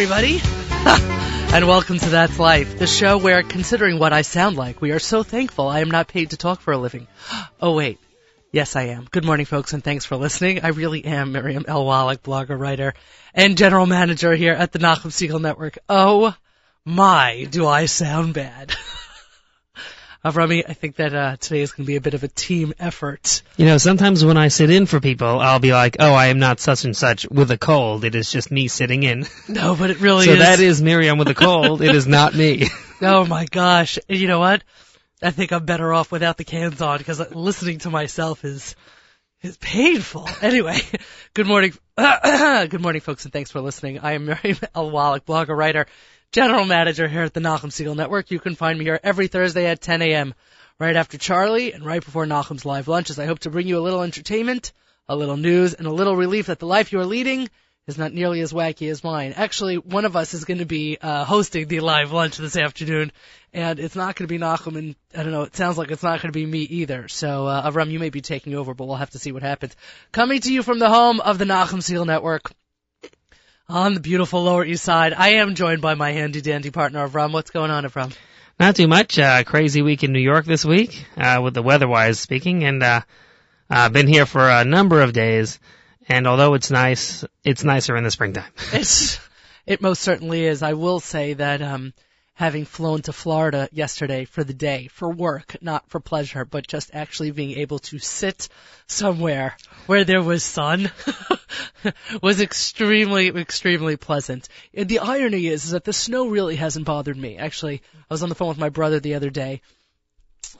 everybody. and welcome to That's Life, the show where, considering what I sound like, we are so thankful I am not paid to talk for a living. Oh, wait. Yes, I am. Good morning, folks, and thanks for listening. I really am Miriam L. Wallach, blogger, writer, and general manager here at the Nachum Segal Network. Oh, my, do I sound bad. Avrami, I think that uh, today is going to be a bit of a team effort. You know, sometimes when I sit in for people, I'll be like, "Oh, I am not such and such with a cold. It is just me sitting in." No, but it really so is. that is Miriam with a cold. it is not me. oh my gosh! And you know what? I think I'm better off without the cans on because listening to myself is is painful. Anyway, good morning, good morning, folks, and thanks for listening. I am Miriam L. Wallach, blogger, writer, general manager here at the Nachum Segal Network. You can find me here every Thursday at 10 a.m. right after Charlie and right before Nachum's live lunch as I hope to bring you a little entertainment, a little news, and a little relief that the life you are leading is not nearly as wacky as mine. Actually, one of us is going to be uh, hosting the live lunch this afternoon, and it's not going to be Nachum, and I don't know, it sounds like it's not going to be me either. So, uh, Avram, you may be taking over, but we'll have to see what happens. Coming to you from the home of the Nachum Segal Network, on the beautiful Lower East Side. I am joined by my handy dandy partner, Avram. What's going on, Avram? Not too much. Uh, crazy week in New York this week, uh, with the weather-wise speaking, and uh, I've been here for a number of days. And although it's nice, it's nicer in the springtime. it's, it most certainly is. I will say that um, having flown to Florida yesterday for the day, for work, not for pleasure, but just actually being able to sit somewhere where there was sun was extremely, extremely pleasant. And the irony is, is that the snow really hasn't bothered me. Actually, I was on the phone with my brother the other day,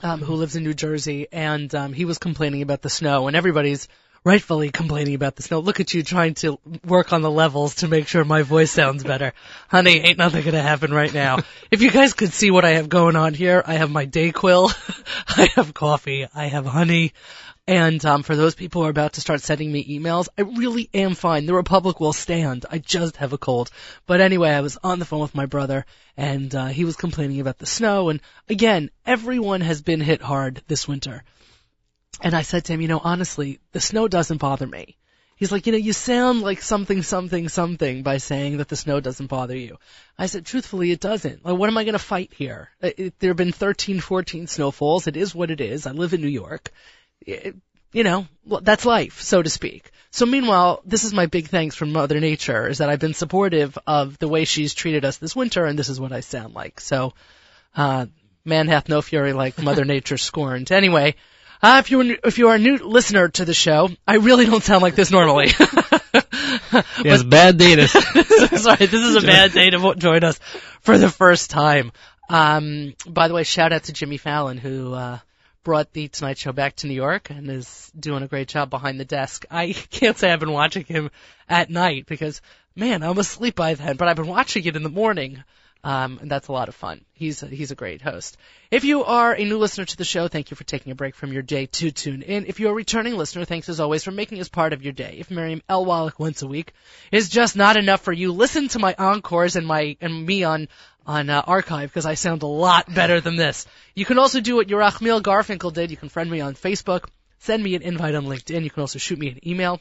um, who lives in New Jersey, and um, he was complaining about the snow, and everybody's rightfully complaining about the snow. Look at you trying to work on the levels to make sure my voice sounds better. Honey, ain't nothing gonna happen right now. If you guys could see what I have going on here, I have my Dayquil, I have coffee, I have honey, and um, for those people who are about to start sending me emails, I really am fine. The Republic will stand. I just have a cold. But anyway, I was on the phone with my brother, and uh, he was complaining about the snow. And again, everyone has been hit hard this winter. And I said to him, you know, honestly, the snow doesn't bother me. He's like, you know, you sound like something, something, something by saying that the snow doesn't bother you. I said, truthfully, it doesn't. Like, what am I going to fight here? It, there have been 13, 14 snowfalls. It is what it is. I live in New York. You know, that's life, so to speak. So meanwhile, this is my big thanks from Mother Nature, is that I've been supportive of the way she's treated us this winter, and this is what I sound like. So, uh, man hath no fury like Mother Nature scorned. Anyway, uh, if you if you are a new listener to the show, I really don't sound like this normally. yes, bad data. Sorry, this is a bad day to join us for the first time. Um, by the way, shout out to Jimmy Fallon who uh, brought the Tonight Show back to New York and is doing a great job behind the desk. I can't say I've been watching him at night because man, I'm asleep by then, but I've been watching it in the morning. Um, and that's a lot of fun. He's he's a great host. If you are a new listener to the show, thank you for taking a break from your day to tune in. If you're a returning listener, thanks as always for making us part of your day. If Miriam L. Wallach once a week is just not enough for you, listen to my encores and my and me on on uh, archive because I sound a lot better than this. You can also do what Yerachmiel Garfinkel did. You can friend me on Facebook, send me an invite on LinkedIn. You can also shoot me an email,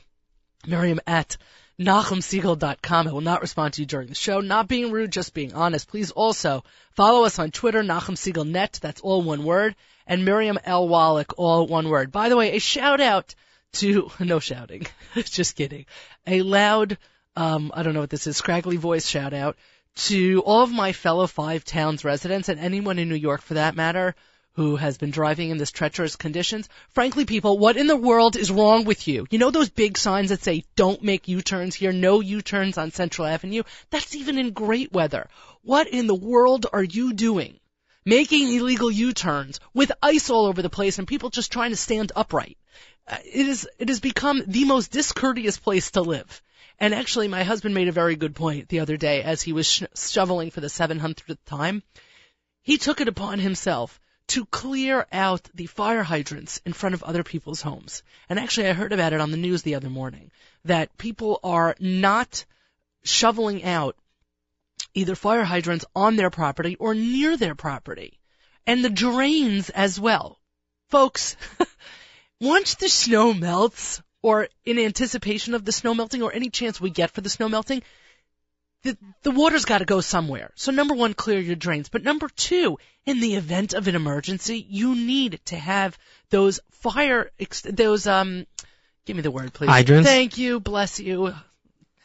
Miriam at NachumSegal.com. I will not respond to you during the show. Not being rude, just being honest. Please also follow us on Twitter, NachumSegalNet. That's all one word. And Miriam L. Wallach, all one word. By the way, a shout out to, no shouting. just kidding. A loud, um, I don't know what this is, scraggly voice shout out to all of my fellow Five Towns residents and anyone in New York for that matter who has been driving in this treacherous conditions. Frankly, people, what in the world is wrong with you? You know those big signs that say don't make U-turns here, no U-turns on Central Avenue? That's even in great weather. What in the world are you doing? Making illegal U-turns with ice all over the place and people just trying to stand upright. Uh, it is, it has become the most discourteous place to live. And actually, my husband made a very good point the other day as he was sh- shoveling for the 700th time. He took it upon himself to clear out the fire hydrants in front of other people's homes. And actually, I heard about it on the news the other morning that people are not shoveling out either fire hydrants on their property or near their property. And the drains as well. Folks, once the snow melts, or in anticipation of the snow melting, or any chance we get for the snow melting, the, the water's got to go somewhere. So number one, clear your drains. But number two, in the event of an emergency, you need to have those fire, ex- those, um, give me the word, please. Hydrants? Thank you. Bless you.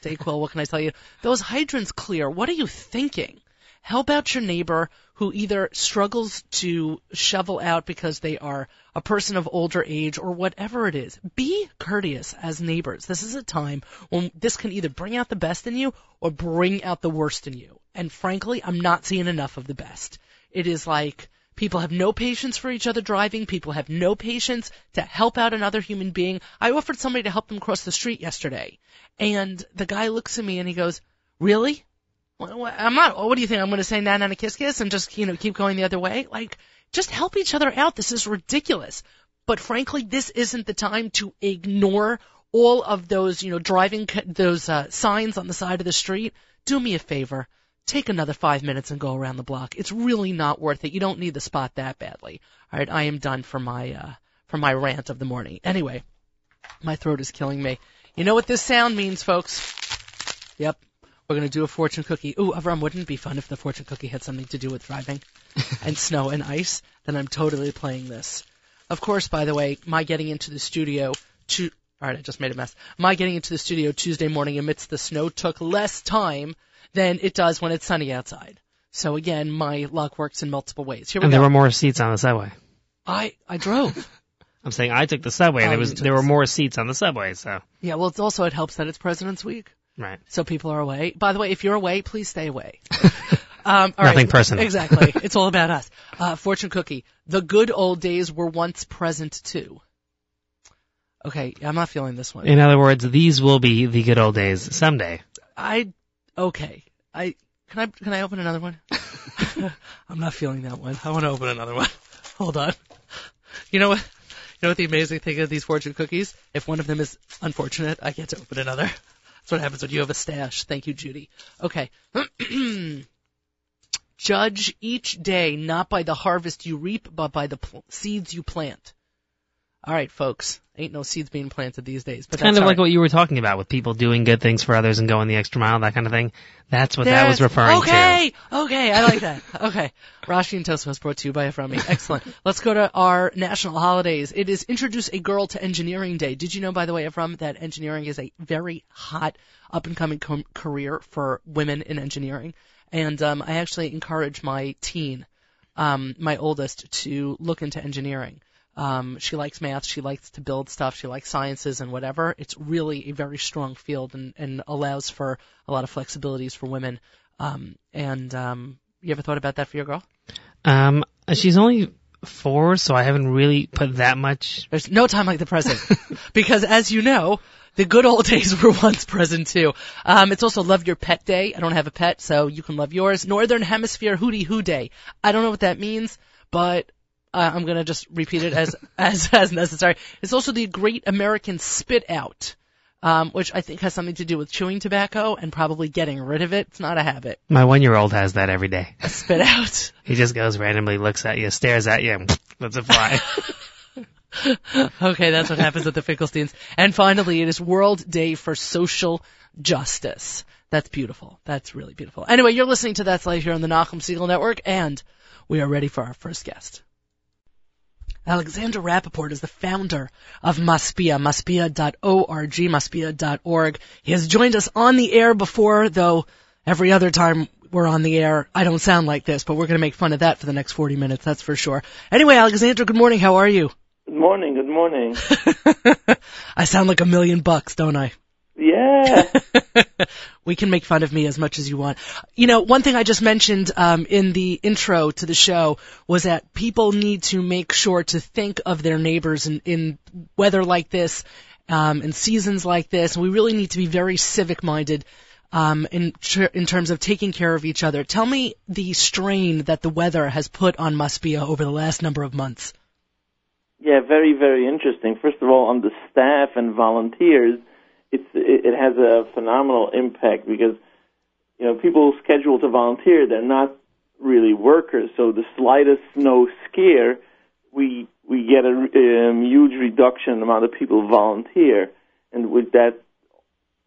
Dayquil, what can I tell you? Those hydrants clear. What are you thinking? Help out your neighbor who either struggles to shovel out because they are a person of older age or whatever it is. Be courteous as neighbors. This is a time when this can either bring out the best in you or bring out the worst in you. And frankly, I'm not seeing enough of the best. It is like people have no patience for each other driving. People have no patience to help out another human being. I offered somebody to help them cross the street yesterday and the guy looks at me and he goes, really? I'm not. What do you think? I'm going to say "nan and a kiss kiss" and just you know keep going the other way? Like, just help each other out. This is ridiculous. But frankly, this isn't the time to ignore all of those you know driving those uh, signs on the side of the street. Do me a favor. Take another five minutes and go around the block. It's really not worth it. You don't need the spot that badly. All right, I am done for my uh, for my rant of the morning. Anyway, my throat is killing me. You know what this sound means, folks? Yep, we're going to do a fortune cookie. Ooh, Avram, wouldn't it be fun if the fortune cookie had something to do with driving and snow and ice? Then I'm totally playing this. Of course, by the way, my getting into the studio to all right, I just made a mess. My getting into the studio Tuesday morning amidst the snow took less time than it does when it's sunny outside. So again, my luck works in multiple ways. Here we and go. there were more seats on the subway. I I drove. I'm saying I took the subway, and Oh, there was there the were sub- more seats on the subway. So yeah, well, it's also it helps that it's President's Week. Right, so people are away. By the way, if you're away, please stay away. Um, all Nothing right. personal. Exactly. It's all about us. Uh, fortune cookie. The good old days were once present too. Okay, I'm not feeling this one. in other words, these will be the good old days someday. I okay. I can I can I open another one? I'm not feeling that one. I want to open another one. Hold on. You know what? You know what the amazing thing of these fortune cookies? If one of them is unfortunate, I get to open another. That's what happens when you have a stash. Thank you, Judy. Okay. Judge each day not by the harvest you reap, but by the pl- seeds you plant. All right, folks. Ain't no seeds being planted these days, but it's kind of like what you were talking about with people doing good things for others and going the extra mile, that kind of thing. That's what that was referring to. okay, Okay, I like that. Okay. Rashi and Toast was brought to you by Eframi. Excellent. Let's go to our national holidays. It is Introduce a Girl to Engineering Day. Did you know, by the way, Efram, that engineering is a very hot up and coming com- career for women in engineering? And um, I actually encourage my teen, um, my oldest, to look into engineering. Um, she likes math. She likes to build stuff. She likes sciences and whatever. It's really a very strong field and, and allows for a lot of flexibilities for women. Um, and um, you ever thought about that for your girl? Um, she's only four, so I haven't really put that much. There's no time like the present, because as you know, the good old days were once present too. Um, it's also Love Your Pet Day. I don't have a pet, so you can love yours. Northern Hemisphere Hootie Hoo Day. I don't know what that means, but uh, I'm gonna just repeat it as as as necessary. It's also the Great American Spit Out, um, which I think has something to do with chewing tobacco and probably getting rid of it. It's not a habit. My one-year-old has that every day. A spit out. He just goes randomly, looks at you, stares at you, and lets it fly. Okay, that's what happens at the Finkelsteins. And finally, it is World Day for Social Justice. That's beautiful. That's really beautiful. Anyway, you're listening to That's Life here on the Nachum Segal Network, and we are ready for our first guest. Alexander Rappaport is the founder of Masbia, masbia.org, masbia.org. He has joined us on the air before, though every other time we're on the air, I don't sound like this, but we're going to make fun of that for the next 40 minutes, that's for sure. Anyway, Alexander, good morning. How are you? Good morning, good morning. I sound like a million bucks, don't I? Yeah. we can make fun of me as much as you want. You know, one thing I just mentioned um, in the intro to the show was that people need to make sure to think of their neighbors in, in weather like this, um, in seasons like this. We really need to be very civic-minded um, in in terms of taking care of each other. Tell me the strain that the weather has put on Masbia over the last number of months. yeah, very, very interesting. First of all, on the staff and volunteers, it's, it, it has a phenomenal impact because, you know, people scheduled to volunteer, they're not really workers, so the slightest snow scare, we, we get a um, huge reduction in the amount of people volunteer. And with that,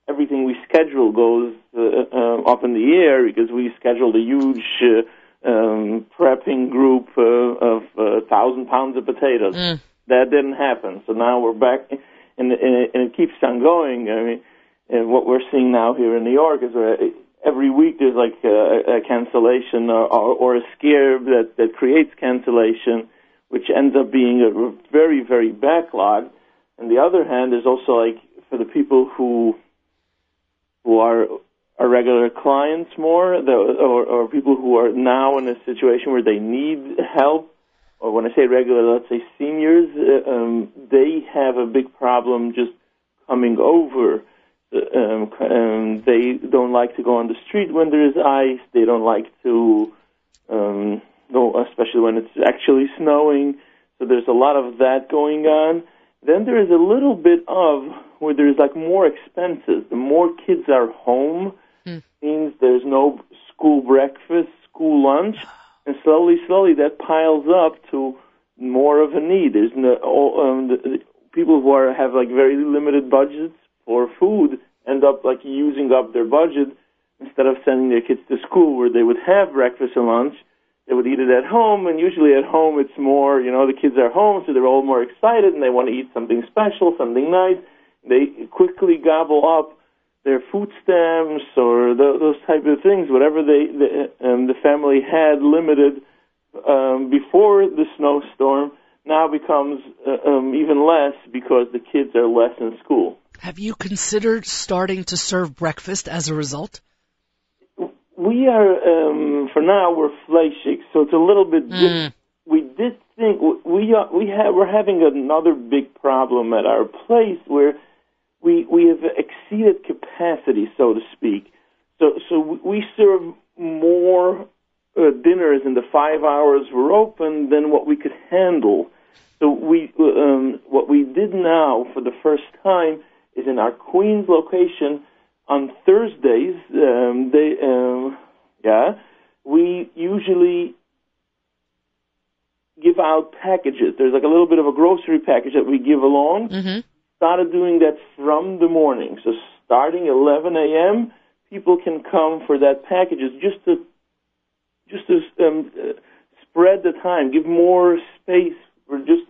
everything we schedule goes uh, uh, up in the air because we scheduled a huge uh, um, prepping group uh, of uh, thousand pounds of potatoes. Mm. That didn't happen, so now we're back, and, and, it, and keeps on going. I mean, and what we're seeing now here in New York is uh, every week there's like a, a cancellation or, or, a scare that that creates cancellation, which ends up being a very very backlog. On the other hand, there's also like for the people who who are are regular clients more, or, or people who are now in a situation where they need help, or when I say regular, let's say seniors, uh, um, they have a big problem just coming over. Uh, um, um, they don't like to go on the street when there is ice. They don't like to um, go, especially when it's actually snowing. So there's a lot of that going on. Then there is a little bit of where there's like more expenses. The more kids are home, Hmm. means there's no school breakfast, school lunch, and slowly, slowly that piles up to more of a need. There's no, um, the, the people who are have like very limited budgets for food end up like using up their budget instead of sending their kids to school where they would have breakfast and lunch they would eat it at home, and usually at home it's more, you know, the kids are home, so they're all more excited and they want to eat something special, something nice. They quickly gobble up their food stamps or th- those type of things, whatever they the, um, the family had limited um, before the snowstorm now becomes uh, um, even less because the kids are less in school. Have you considered starting to serve breakfast as a result? We are, um, for now, we're flashig, so it's a little bit. Mm. We did think we are, we have we're having another big problem at our place where we we have exceeded capacity, so to speak. So so we serve more uh, dinners in the five hours we're open than what we could handle. So we um, what we did now for the first time is in our Queens location on Thursdays. Um, they um, yeah we usually give out packages. There's like a little bit of a grocery package that we give along Mm-hmm. Started doing that from the morning. So starting 11 a.m., people can come for that packages just to just to um, uh, spread the time, give more space for just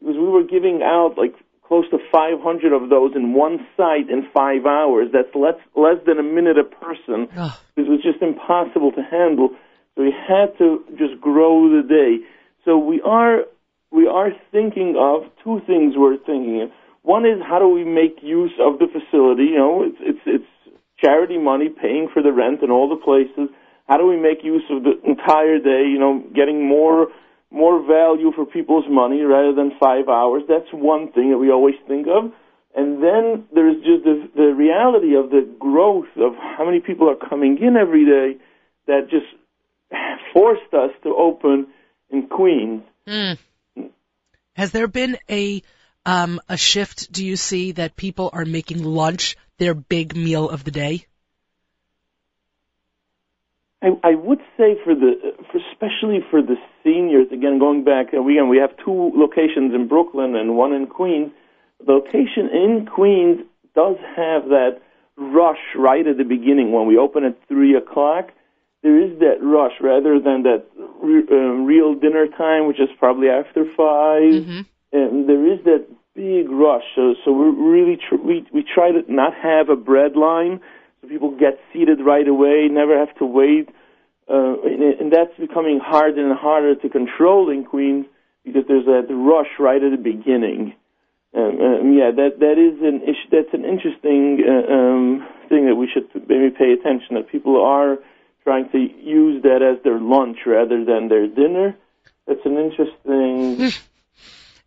because we were giving out like close to 500 of those in one site in five hours. That's less less than a minute a person. Ugh. It was just impossible to handle. So we had to just grow the day. So we are we are thinking of two things. We're thinking of. One is how do we make use of the facility? You know, it's it's it's charity money paying for the rent and all the places. How do we make use of the entire day? You know, getting more more value for people's money rather than five hours. That's one thing that we always think of. And then there's just the, the reality of the growth of how many people are coming in every day that just forced us to open in Queens. Mm. Has there been a um, a shift? Do you see that people are making lunch their big meal of the day? I, I would say for the, for especially for the seniors, again going back, uh, we again we have two locations in Brooklyn and one in Queens. The location in Queens does have that rush right at the beginning when we open at three o'clock. There is that rush rather than that re, um, real dinner time, which is probably after 5 Mm-hmm. And there is that big rush. So, so we really tr- we we try to not have a bread line so people get seated right away, never have to wait. Uh, and, and that's becoming harder and harder to control in Queens because there's that rush right at the beginning. Um, um, yeah, that that is an issue. That's an interesting uh, um, thing that we should maybe pay attention. That people are trying to use that as their lunch rather than their dinner. That's an interesting.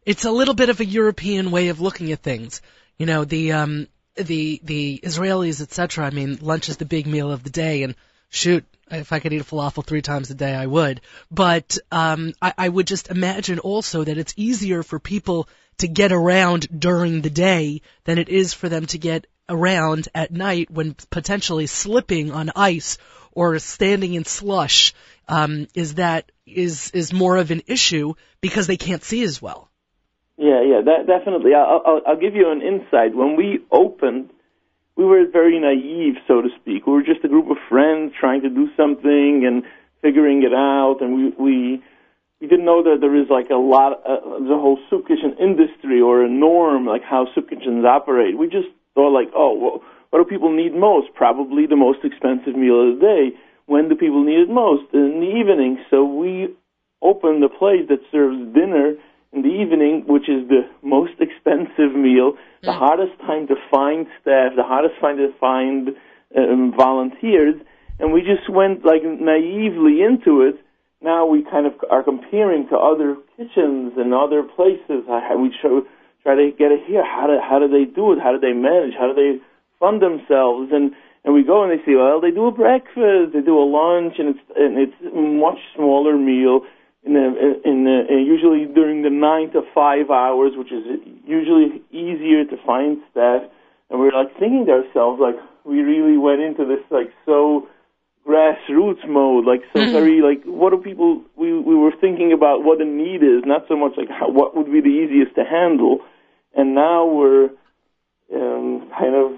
It's a little bit of a European way of looking at things. You know, the um, the the Israelis, etc. I mean, lunch is the big meal of the day, and shoot, if I could eat a falafel three times a day, I would. But um, I, I would just imagine also that it's easier for people to get around during the day than it is for them to get around at night when potentially slipping on ice or standing in slush um, is that is is more of an issue because they can't see as well. Yeah, yeah, that definitely. I'll, I'll, I'll give you an insight. When we opened, we were very naive, so to speak. We were just a group of friends trying to do something and figuring it out, and we we we didn't know that there is like a lot, uh, the whole soup kitchen industry or a norm, like how soup kitchens operate. We just thought like, oh, well, what do people need most? Probably the most expensive meal of the day. When do people need it most? In the evening. So we opened a place that serves dinner in the evening, which is the most expensive meal, the mm. hardest time to find staff, the hardest time to find um, volunteers, and we just went like naively into it. Now we kind of are comparing to other kitchens and other places. I, we show, try to get it here. How do how do they do it? How do they manage? How do they fund themselves? And and we go and they say, well, they do a breakfast, they do a lunch, and it's and it's a much smaller meal in the, in the, usually during the nine to five hours, which is usually easier to find staff. And we are like thinking to ourselves, like we really went into this like so grassroots mode, like so mm-hmm. very like what do people? We we were thinking about what the need is, not so much like how, what would be the easiest to handle. And now we're um, kind of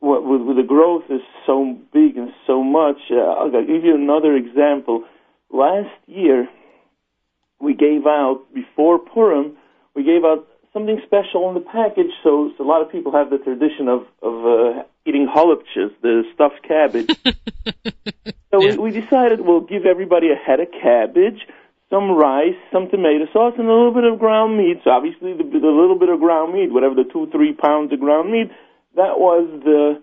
what with, with the growth is so big and so much. Uh, I'll give you another example. Last year, we gave out before Purim, we gave out something special in the package. So, so a lot of people have the tradition of of uh, eating holubchis, the stuffed cabbage. so yeah. we, we decided we'll give everybody a head of cabbage, some rice, some tomato sauce, and a little bit of ground meat. So obviously, the, the little bit of ground meat, whatever the two three pounds of ground meat, that was the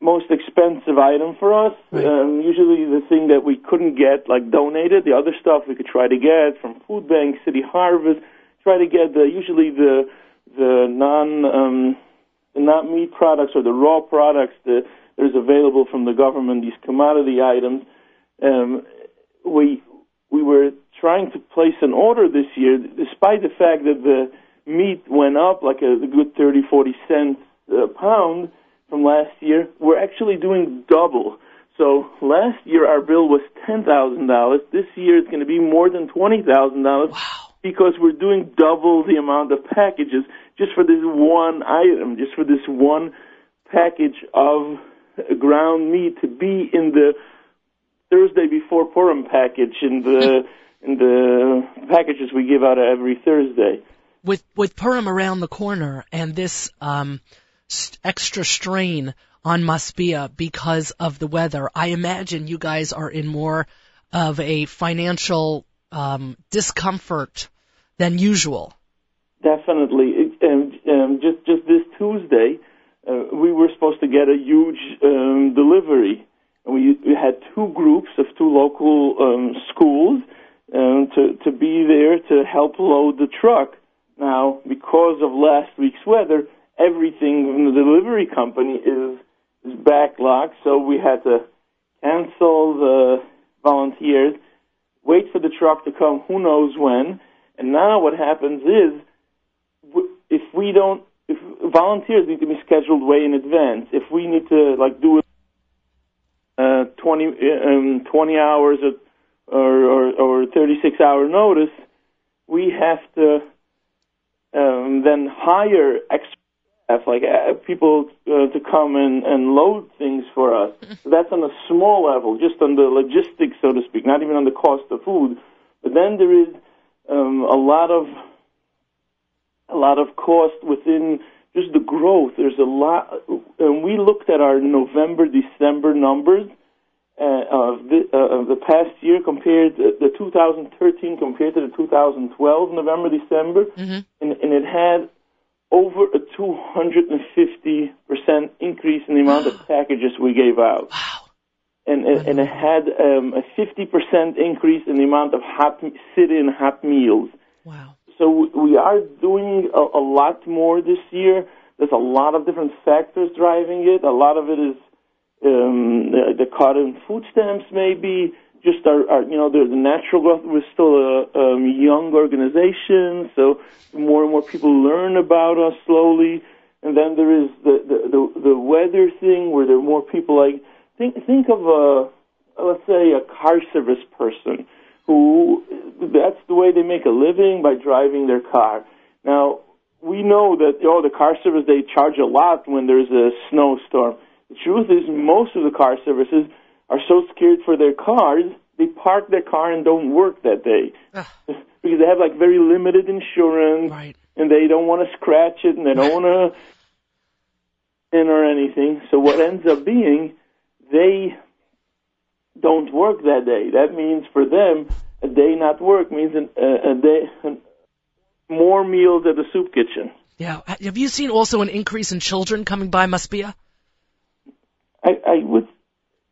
most expensive item for us. Right. Um, usually the thing that we couldn't get, like donated, the other stuff we could try to get from food bank, city harvest, try to get the, usually the, the non, um, the not meat products or the raw products that there's available from the government, these commodity items. Um, we, we were trying to place an order this year, despite the fact that the meat went up like a, a good 30, 40 cents a pound from last year, we're actually doing double. So last year our bill was ten thousand dollars. This year it's going to be more than twenty thousand dollars because we're doing double the amount of packages just for this one item, just for this one package of ground meat to be in the Thursday before Purim package in the in the packages we give out every Thursday. With with Purim around the corner and this um extra strain on Masbia because of the weather. I imagine you guys are in more of a financial um, discomfort than usual. Definitely. It, um, um, just just this Tuesday, uh, we were supposed to get a huge um, delivery, and we, we had two groups of two local um, schools um, to to be there to help load the truck. Now, because of last week's weather, everything from the delivery company is is backlogged, so we had to cancel the volunteers, wait for the truck to come who knows when, and now what happens is if we don't if volunteers need to be scheduled way in advance, if we need to like do it uh, 20, um, 20 hours or, or, or 36 hour notice, we have to um, then hire extra have like uh, people uh, to come and, and load things for us. So that's on a small level, just on the logistics, so to speak, not even on the cost of food. But then there is um, a lot of a lot of cost within just the growth. There's a lot, and we looked at our November, December numbers uh, of, the, uh, of the past year compared to the 2013 compared to the 2012 November, December, mm-hmm. and, and it had over a 250% increase in the amount of packages we gave out. Wow. And, and it had um, a 50% increase in the amount of hot sit-in hot meals. Wow. So we are doing a, a lot more this year. There's a lot of different factors driving it. A lot of it is um, the, the cut in food stamps, maybe just our, our you know the, the natural growth. We're still a um, young organization, so more and more people learn about us slowly. And then there is the the the, the weather thing, where there are more people. Like think think of a let's say a car service person who that's the way they make a living by driving their car. Now we know that oh the car service they charge a lot when there's a snowstorm. The truth is most of the car services are so scared for their cars they park their car and don't work that day because they have like very limited insurance Right. and they don't want to scratch it and they don't want to in or anything. So what ends up being they don't work that day. That means for them a day not work means an, a, a day more meals at the soup kitchen. Yeah. Have you seen also an increase in children coming by Masbia? I, I would.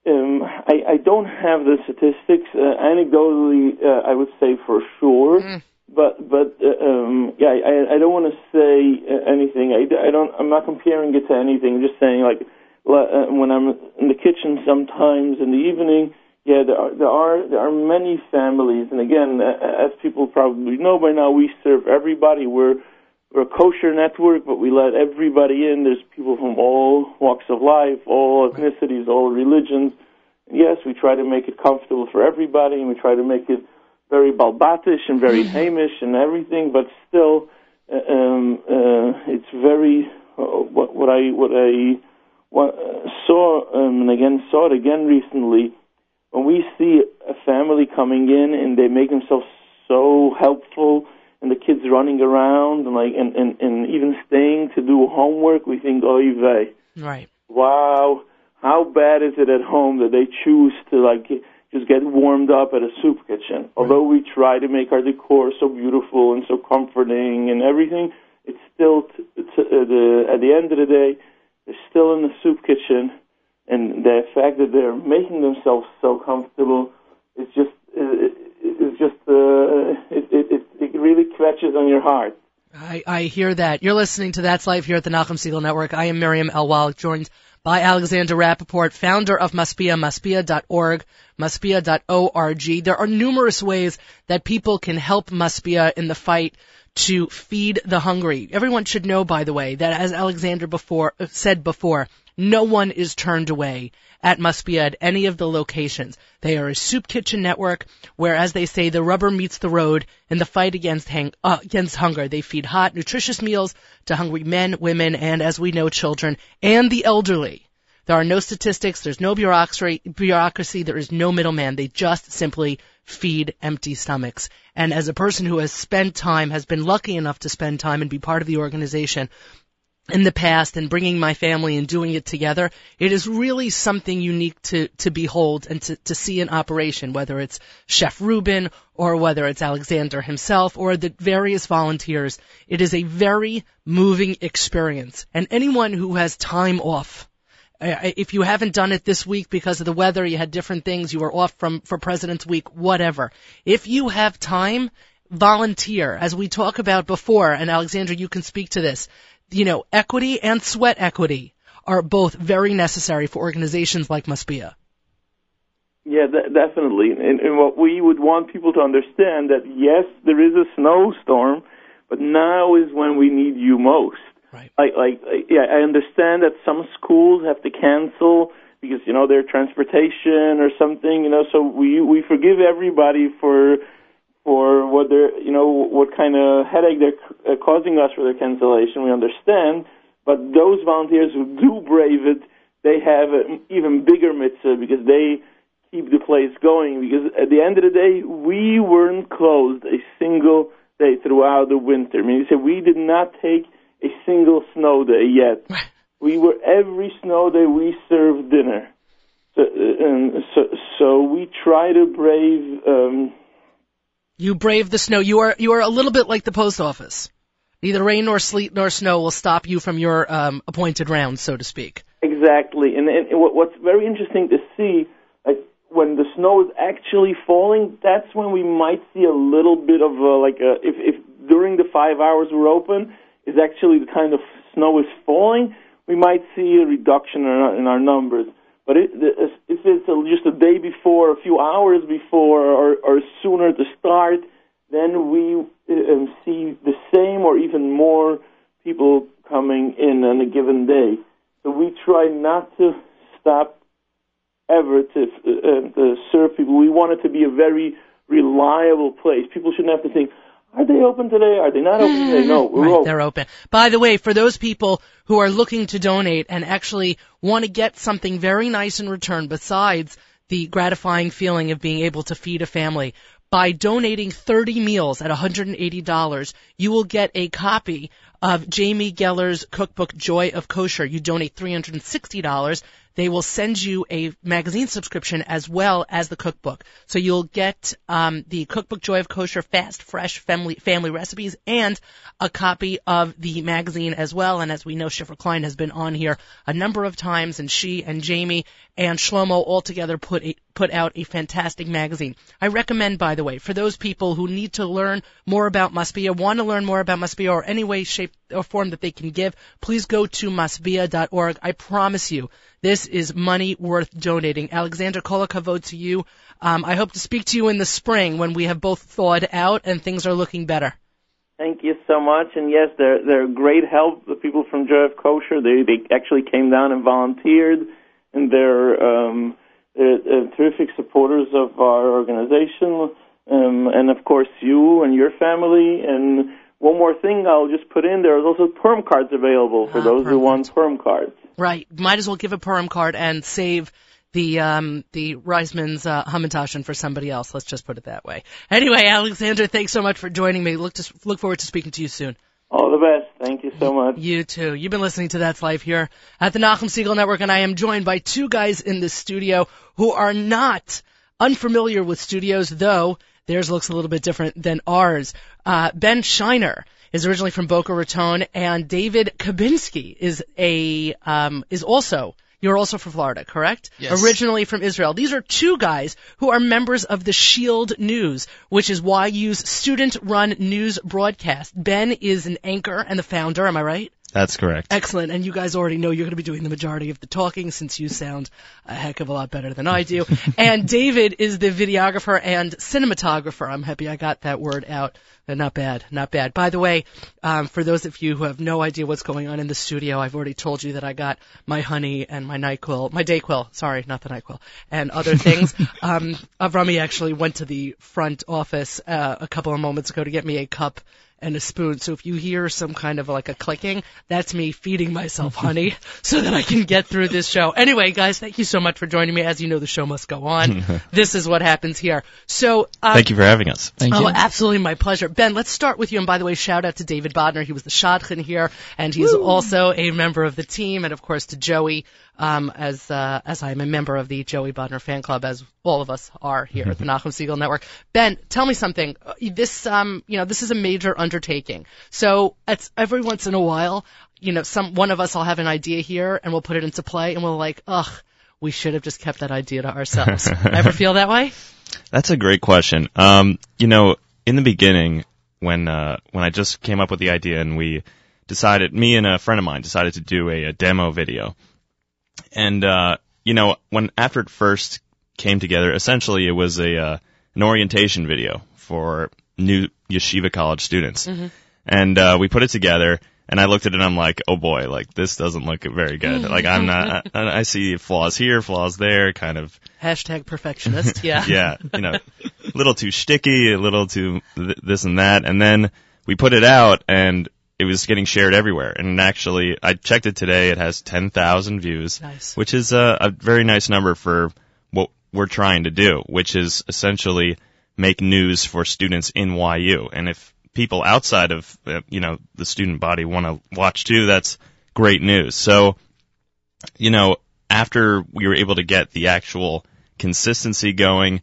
Um, I, I don't have the statistics. Uh, anecdotally, uh, I would say for sure, Mm. but but uh, um, yeah, I, I don't want to say uh, anything. I, I don't. I'm not comparing it to anything. I'm just saying like uh, when I'm in the kitchen sometimes in the evening. Yeah, there are there are there are many families, and again, uh, as people probably know by now, we serve everybody. We're we're a kosher network, but we let everybody in. There's people from all walks of life, all ethnicities, all religions. And yes, we try to make it comfortable for everybody, and we try to make it very balbatish and very hamish and everything. But still, uh, um, uh, it's very uh, what, what I what I what, uh, saw um, and again saw it again recently. When we see a family coming in and they make themselves so helpful and the kids running around and like and, and, and even staying to do homework, we think, oh, vey, Right. wow, how bad is it at home that they choose to like just get warmed up at a soup kitchen? Although we try to make our decor so beautiful and so comforting and everything, it's still t- t- uh, the at the end of the day, they're still in the soup kitchen, and the fact that they're making themselves so comfortable is just uh, is just uh, it, it it really scratches on your heart. I, I hear that. You're listening to That's Life here at the Nachum Segal Network. I am Miriam L. Wallach, joined by Alexander Rappaport, founder of Masbia, masbia.org, masbia.org. There are numerous ways that people can help Masbia in the fight to feed the hungry. Everyone should know, by the way, that as Alexander before said before, no one is turned away at Masbia at any of the locations. They are a soup kitchen network where, as they say, the rubber meets the road in the fight against, hang- uh, against hunger. They feed hot, nutritious meals to hungry men, women, and, as we know, children, and the elderly. There are no statistics, there's no bureaucracy, bureaucracy, there is no middleman. They just simply feed empty stomachs. And as a person who has spent time, has been lucky enough to spend time and be part of the organization, in the past and bringing my family and doing it together, it is really something unique to, to behold and to, to see in operation, whether it's Chef Rubin or whether it's Alexander himself or the various volunteers. It is a very moving experience. And anyone who has time off, if you haven't done it this week because of the weather, you had different things, you were off from, for President's Week, whatever. If you have time, volunteer, as we talk about before, and Alexandra, you can speak to this you know, equity and sweat equity are both very necessary for organizations like Masbia. Yeah, de- definitely. And, and what we would want people to understand that yes, there is a snowstorm, but now is when we need you most. Right. Like, like, yeah, I understand that some schools have to cancel because you know their transportation or something. You know, so we we forgive everybody for for what they're, you know, what kind of headache they're uh, causing us for their cancellation. We understand, but those volunteers who do brave it, they have an even bigger mitzvah because they keep the place going. Because at the end of the day, we weren't closed a single day throughout the winter. I mean, you said we did not take a single snow day yet. we were every snow day we served dinner. So, uh, and so, so we try to brave. Um, You brave the snow. You are you are a little bit like the post office. Neither rain nor sleet nor snow will stop you from your um, appointed round, so to speak. Exactly, and, and what, what's very interesting to see, when the snow is actually falling, that's when we might see a little bit of a, like a, if if during the five hours we're open is actually the kind of snow is falling, we might see a reduction in our, in our numbers. But it, if it's just a day before, a few hours before, or, or sooner to start, then we um, see the same or even more people coming in on a given day. So we try not to stop ever to, uh, to serve people. We want it to be a very reliable place. People shouldn't have to think, are they open today? Are they not open today? Mm. No, we're right, open. they're open. By the way, for those people who are looking to donate and actually want to get something very nice in return besides the gratifying feeling of being able to feed a family, by donating 30 meals at $180, you will get a copy of Jamie Geller's cookbook Joy of Kosher. You donate $360, they will send you a magazine subscription as well as the cookbook. So you'll get um, the cookbook Joy of Kosher Fast, Fresh Family Family Recipes and a copy of the magazine as well. And as we know, Shifra Klein has been on here a number of times, and she and Jamie and Shlomo all together put a, put out a fantastic magazine. I recommend, by the way, for those people who need to learn more about Masbia, want to learn more about Masbia, or any way, shape, or form that they can give, please go to masbia.org. I promise you, this is money worth donating. Alexander Kolakavod to you. Um, I hope to speak to you in the spring when we have both thawed out and things are looking better. Thank you so much. And yes, they're they're great help. The people from Joy of Kosher, they they actually came down and volunteered, and they're um, they're, they're terrific supporters of our organization. Um, and of course, you and your family. And one more thing, I'll just put in there. There's also Purim cards available for Ah, those who want Purim cards. Right. Might as well give a Purim card and save the um the Reisman's uh, Hamantashen for somebody else. Let's just put it that way. Anyway, Alexander, thanks so much for joining me. Look to look forward to speaking to you soon. All the best. Thank you so much. You too. You've been listening to That's Life here at the Nachum Segal Network, and I am joined by two guys in the studio who are not unfamiliar with studios, though theirs looks a little bit different than ours. Uh, ben Shiner is originally from Boca Raton, and David Kabinski is a um, is also. You're also from Florida, correct? Yes. Originally from Israel. These are two guys who are members of the Shield News, which is YU's student-run news broadcast. Ben is an anchor and the founder. Am I right? That's correct. Excellent. And you guys already know you're going to be doing the majority of the talking since you sound a heck of a lot better than I do. and David is the videographer and cinematographer. I'm happy I got that word out. Uh, Not bad, not bad. By the way, um, for those of you who have no idea what's going on in the studio, I've already told you that I got my honey and my NyQuil, my Dayquil, sorry, not the NyQuil, and other things. um, Avrami actually went to the front office uh, a couple of moments ago to get me a cup and a spoon. So if you hear some kind of like a clicking, that's me feeding myself honey so that I can get through this show. Anyway, guys, thank you so much for joining me. As you know, the show must go on. this is what happens here. So, uh, Thank you for having us. Thank Oh, you. absolutely, my pleasure. Ben, let's start with you. And by the way, shout out to David Bodner. He was the shadchan here, and he's also a member of the team. And of course to Joey, um, as uh, as I'm a member of the Joey Bodner fan club, as all of us are here at the Nachum Segal Network. Ben, tell me something. This, um, you know, this is a major undertaking. So it's every once in a while, you know, some one of us will have an idea here, and we'll put it into play, and we'll like, ugh. We should have just kept that idea to ourselves. Ever feel that way? That's a great question. Um, you know, in the beginning, when uh, when I just came up with the idea and we decided, me and a friend of mine decided to do a, a demo video, and uh, you know, when after it first came together, essentially it was a uh, an orientation video for new yeshiva college students, and uh, we put it together. And I looked at it and I'm like, oh boy, like this doesn't look very good. Like I'm not, I, I see flaws here, flaws there, kind of Hashtag perfectionist. Yeah. yeah, you know, a little too sticky, a little too th- this and that. And then we put it out and it was getting shared everywhere. And actually, I checked it today. It has 10,000 views, Nice. which is a, a very nice number for what we're trying to do, which is essentially make news for students in YU. And if people outside of, uh, you know, the student body want to watch too, that's great news. So, you know, after we were able to get the actual consistency going,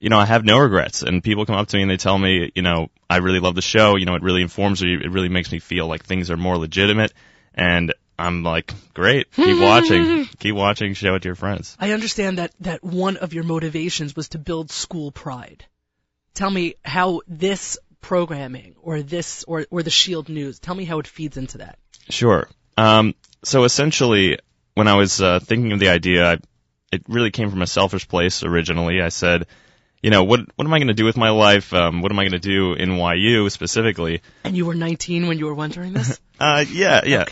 you know, I have no regrets. And people come up to me and they tell me, you know, I really love the show. You know, it really informs me. It really makes me feel like things are more legitimate. And I'm like, great. Keep watching. Keep watching. Show it to your friends. I understand that, that one of your motivations was to build school pride. Tell me how this programming or this or, or the Shield News, tell me how it feeds into that. Sure. Um, so essentially, when I was uh, thinking of the idea, I, it really came from a selfish place originally. I said, you know, what what am I going to do with my life? Um, what am I going to do in YU specifically? And you were 19 when you were wondering this? Uh, yeah, yeah.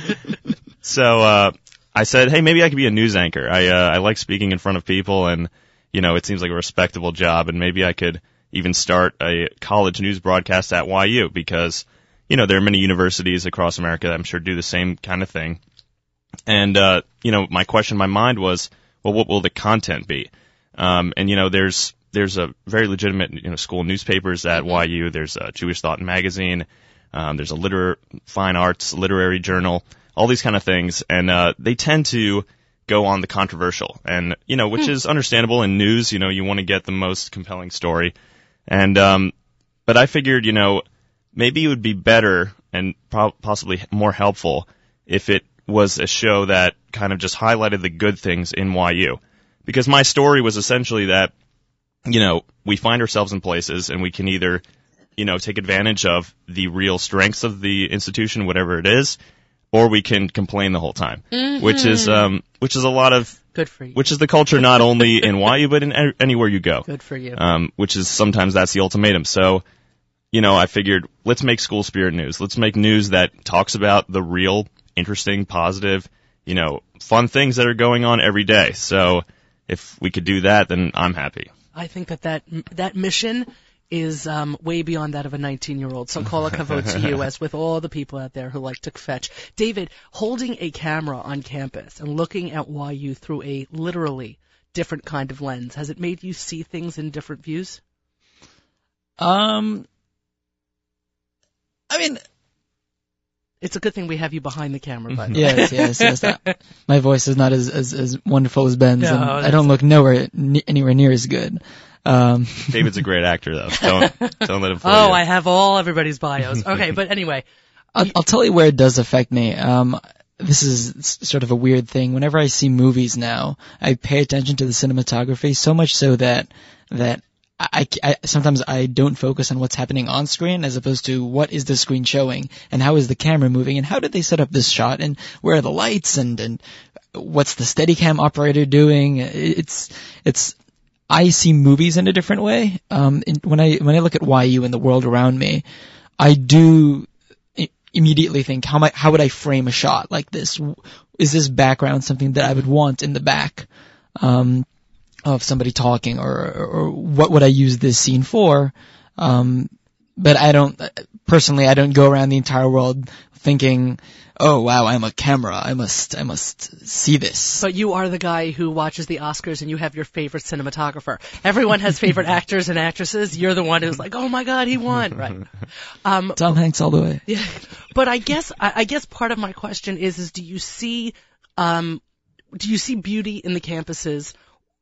so uh, I said, hey, maybe I could be a news anchor. I uh, I like speaking in front of people, and you know, it seems like a respectable job, and maybe I could even start a college news broadcast at YU because, you know, there are many universities across America that I'm sure do the same kind of thing. And, uh, you know, my question in my mind was, well, what will the content be? Um, and you know, there's, there's a very legitimate, you know, school newspapers at YU. There's a Jewish Thought magazine. Um, there's a liter, fine arts literary journal, all these kind of things. And, uh, they tend to, go on the controversial and you know which is understandable in news you know you want to get the most compelling story and um but i figured you know maybe it would be better and pro- possibly more helpful if it was a show that kind of just highlighted the good things in YU because my story was essentially that you know we find ourselves in places and we can either you know take advantage of the real strengths of the institution whatever it is or we can complain the whole time, which is um, which is a lot of Good for you. which is the culture not only in YU but in a- anywhere you go. Good for you. Um, which is sometimes that's the ultimatum. So, you know, I figured let's make school spirit news. Let's make news that talks about the real, interesting, positive, you know, fun things that are going on every day. So, if we could do that, then I'm happy. I think that that, that mission is um, way beyond that of a 19 year old. So call a kavod to you, as with all the people out there who like to fetch. David, holding a camera on campus and looking at YU through a literally different kind of lens, has it made you see things in different views? Um, I mean, It's a good thing we have you behind the camera, but yes, yes, yes. That, my voice is not as, as, as wonderful as Ben's, No, and I don't look nowhere ne- anywhere near as good. Um, David's a great actor, though. Don't don't let him fool Oh, you. I have all everybody's bios. Okay, but anyway, I'll, I'll tell you where it does affect me. Um, this is sort of a weird thing. Whenever I see movies now, I pay attention to the cinematography so much so that that I, I sometimes I don't focus on what's happening on screen as opposed to what is the screen showing and how is the camera moving and how did they set up this shot and where are the lights and and what's the Steadicam operator doing? It's it's I see movies in a different way. Um, when I when I look at YU and the world around me, I do immediately think how might how would I frame a shot like this? Is this background something that I would want in the back um, of somebody talking, or, or what would I use this scene for? Um, but I don't personally. I don't go around the entire world thinking, "Oh wow, I'm a camera. I must I must see this." but you are the guy who watches the Oscars and you have your favorite cinematographer. Everyone has favorite actors and actresses. You're the one who's like, oh my god, he won, right? Um, Tom Hanks all the way. Yeah, but I guess I guess part of my question is is do you see um do you see beauty in the campuses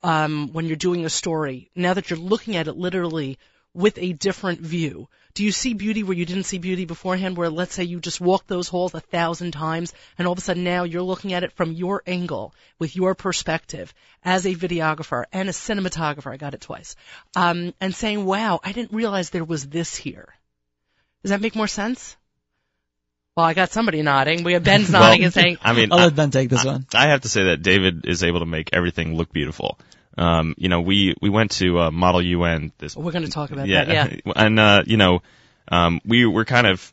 um when you're doing a story now that you're looking at it literally with a different view? Do you see beauty where you didn't see beauty beforehand? Where let's say you just walked those halls a thousand times, and all of a sudden now you're looking at it from your angle, with your perspective, as a videographer and a cinematographer. I got it twice, um, and saying, "Wow, I didn't realize there was this here." Does that make more sense? Well, I got somebody nodding. We have Ben's Well, nodding and saying, I mean, I'll I- let Ben take this one. I have to say that David is able to make everything look beautiful. Um, you know, we we went to uh, Model UN this. We're going to talk about yeah, that. Yeah. and uh, you know, um, we were kind of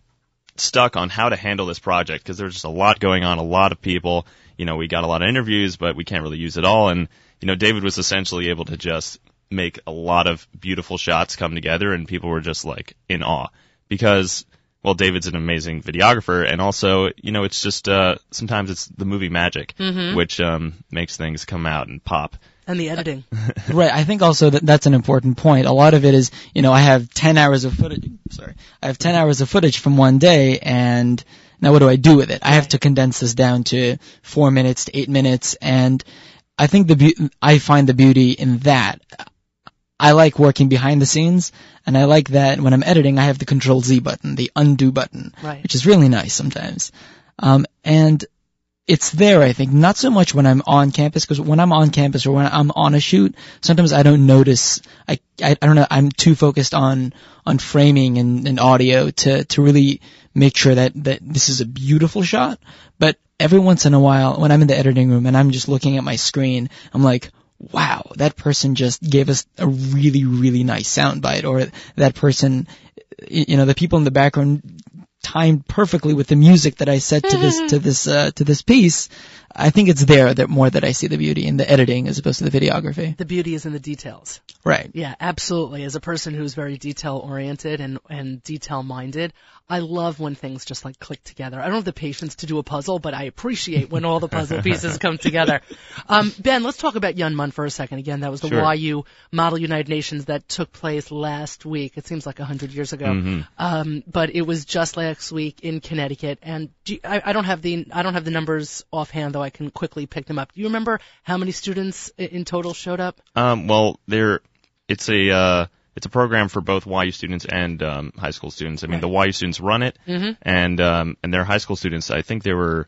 stuck on how to handle this project because there's just a lot going on, a lot of people. You know, we got a lot of interviews, but we can't really use it all. And you know, David was essentially able to just make a lot of beautiful shots come together, and people were just like in awe because. Well, David's an amazing videographer, and also, you know, it's just uh, sometimes it's the movie magic, which um, makes things come out and pop. And the editing. Right. I think also that that's an important point. A lot of it is, you know, I have 10 hours of footage. Sorry. I have 10 hours of footage from one day and now what do I do with it? I have to condense this down to 4 minutes to 8 minutes and I think the beau- I find the beauty in that. I like working behind the scenes and I like that when I'm editing I have the control Z button, the undo button, Right. which is really nice sometimes. Um, and it's there, I think, not so much when I'm on campus, because when I'm on campus or when I'm on a shoot, sometimes I don't notice, I, I, I don't know, I'm too focused on, on framing and, and audio to, to really make sure that, that this is a beautiful shot. But every once in a while, when I'm in the editing room and I'm just looking at my screen, I'm like, wow, that person just gave us a really, really nice soundbite, or that person, you know, the people in the background timed perfectly with the music that I set to this to this uh, to this piece. I think it's there that more that I see the beauty in the editing as opposed to the videography. The beauty is in the details. Right. Yeah, absolutely. As a person who's very detail oriented and, and detail minded, I love when things just like click together. I don't have the patience to do a puzzle, but I appreciate when all the puzzle pieces come together. Um, ben, let's talk about YUNMUN for a second. Again, that was the Sure. YU Model United Nations that took place last week. It seems like a hundred years ago. Mm-hmm. Um, but it was just last week in Connecticut. And do you, I, I don't have the I don't have the numbers offhand, though I can quickly pick them up. Do you remember how many students in total showed up? Um, well, there, it's a uh, it's a program for both YU students and um, high school students. I mean, the YU students run it, and um, and their high school students. I think there were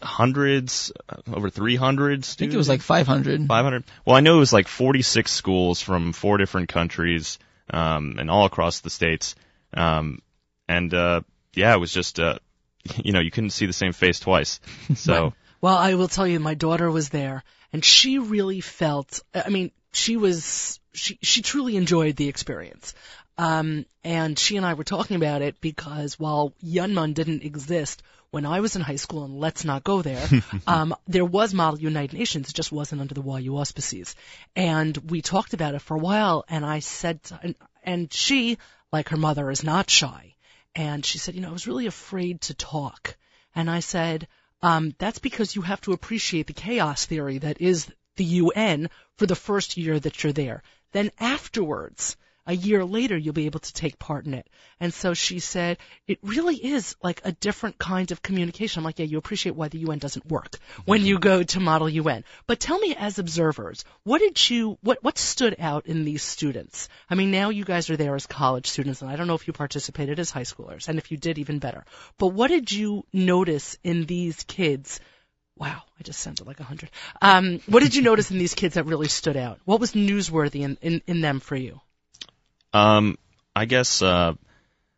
hundreds, uh, over 300 students. I think it was like 500. 500. Well, I know it was like 46 schools from four different countries, um, and all across the states. Um, and, uh, yeah, it was just, uh, you know, you couldn't see the same face twice. So, Well, I will tell you, my daughter was there, and she really felt. I mean, she was she she truly enjoyed the experience. Um, and she and I were talking about it because while YUNMUN didn't exist when I was in high school, and let's not go there, um, there was Model United Nations. It just wasn't under the YU auspices. And we talked about it for a while, and I said, and, and she, like her mother, is not shy. And she said, you know, I was really afraid to talk. And I said, um, that's because you have to appreciate the chaos theory that is the UN for the first year that you're there. Then afterwards, a year later, you'll be able to take part in it. And so she said, it really is like a different kind of communication. I'm like, yeah, you appreciate why the UN doesn't work when you go to model UN. But tell me as observers, what did you, what, what stood out in these students? I mean, now you guys are there as college students, and I don't know if you participated as high schoolers, and if you did, even better. But what did you notice in these kids Wow, I just sounded like a hundred. Um, what did you notice in these kids that really stood out? What was newsworthy in, in, in them for you? Um, I guess, uh,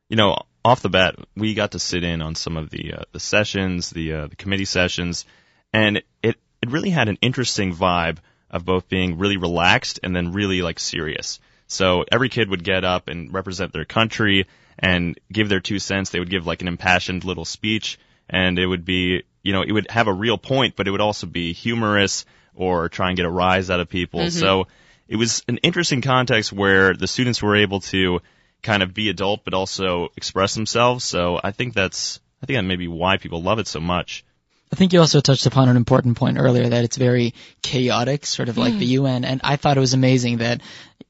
you know, off the bat, we got to sit in on some of the, uh, the sessions, the, uh, the committee sessions, and it, it really had an interesting vibe of both being really relaxed and then really like serious. So every kid would get up and represent their country and give their two cents. They would give like an impassioned little speech and it would be, you know, it would have a real point, but it would also be humorous or try and get a rise out of people. So it was an interesting context where the students were able to kind of be adult, but also express themselves. So I think that's, I think that may be why people love it so much. I think you also touched upon an important point earlier that it's very chaotic, sort of like the UN, and I thought it was amazing that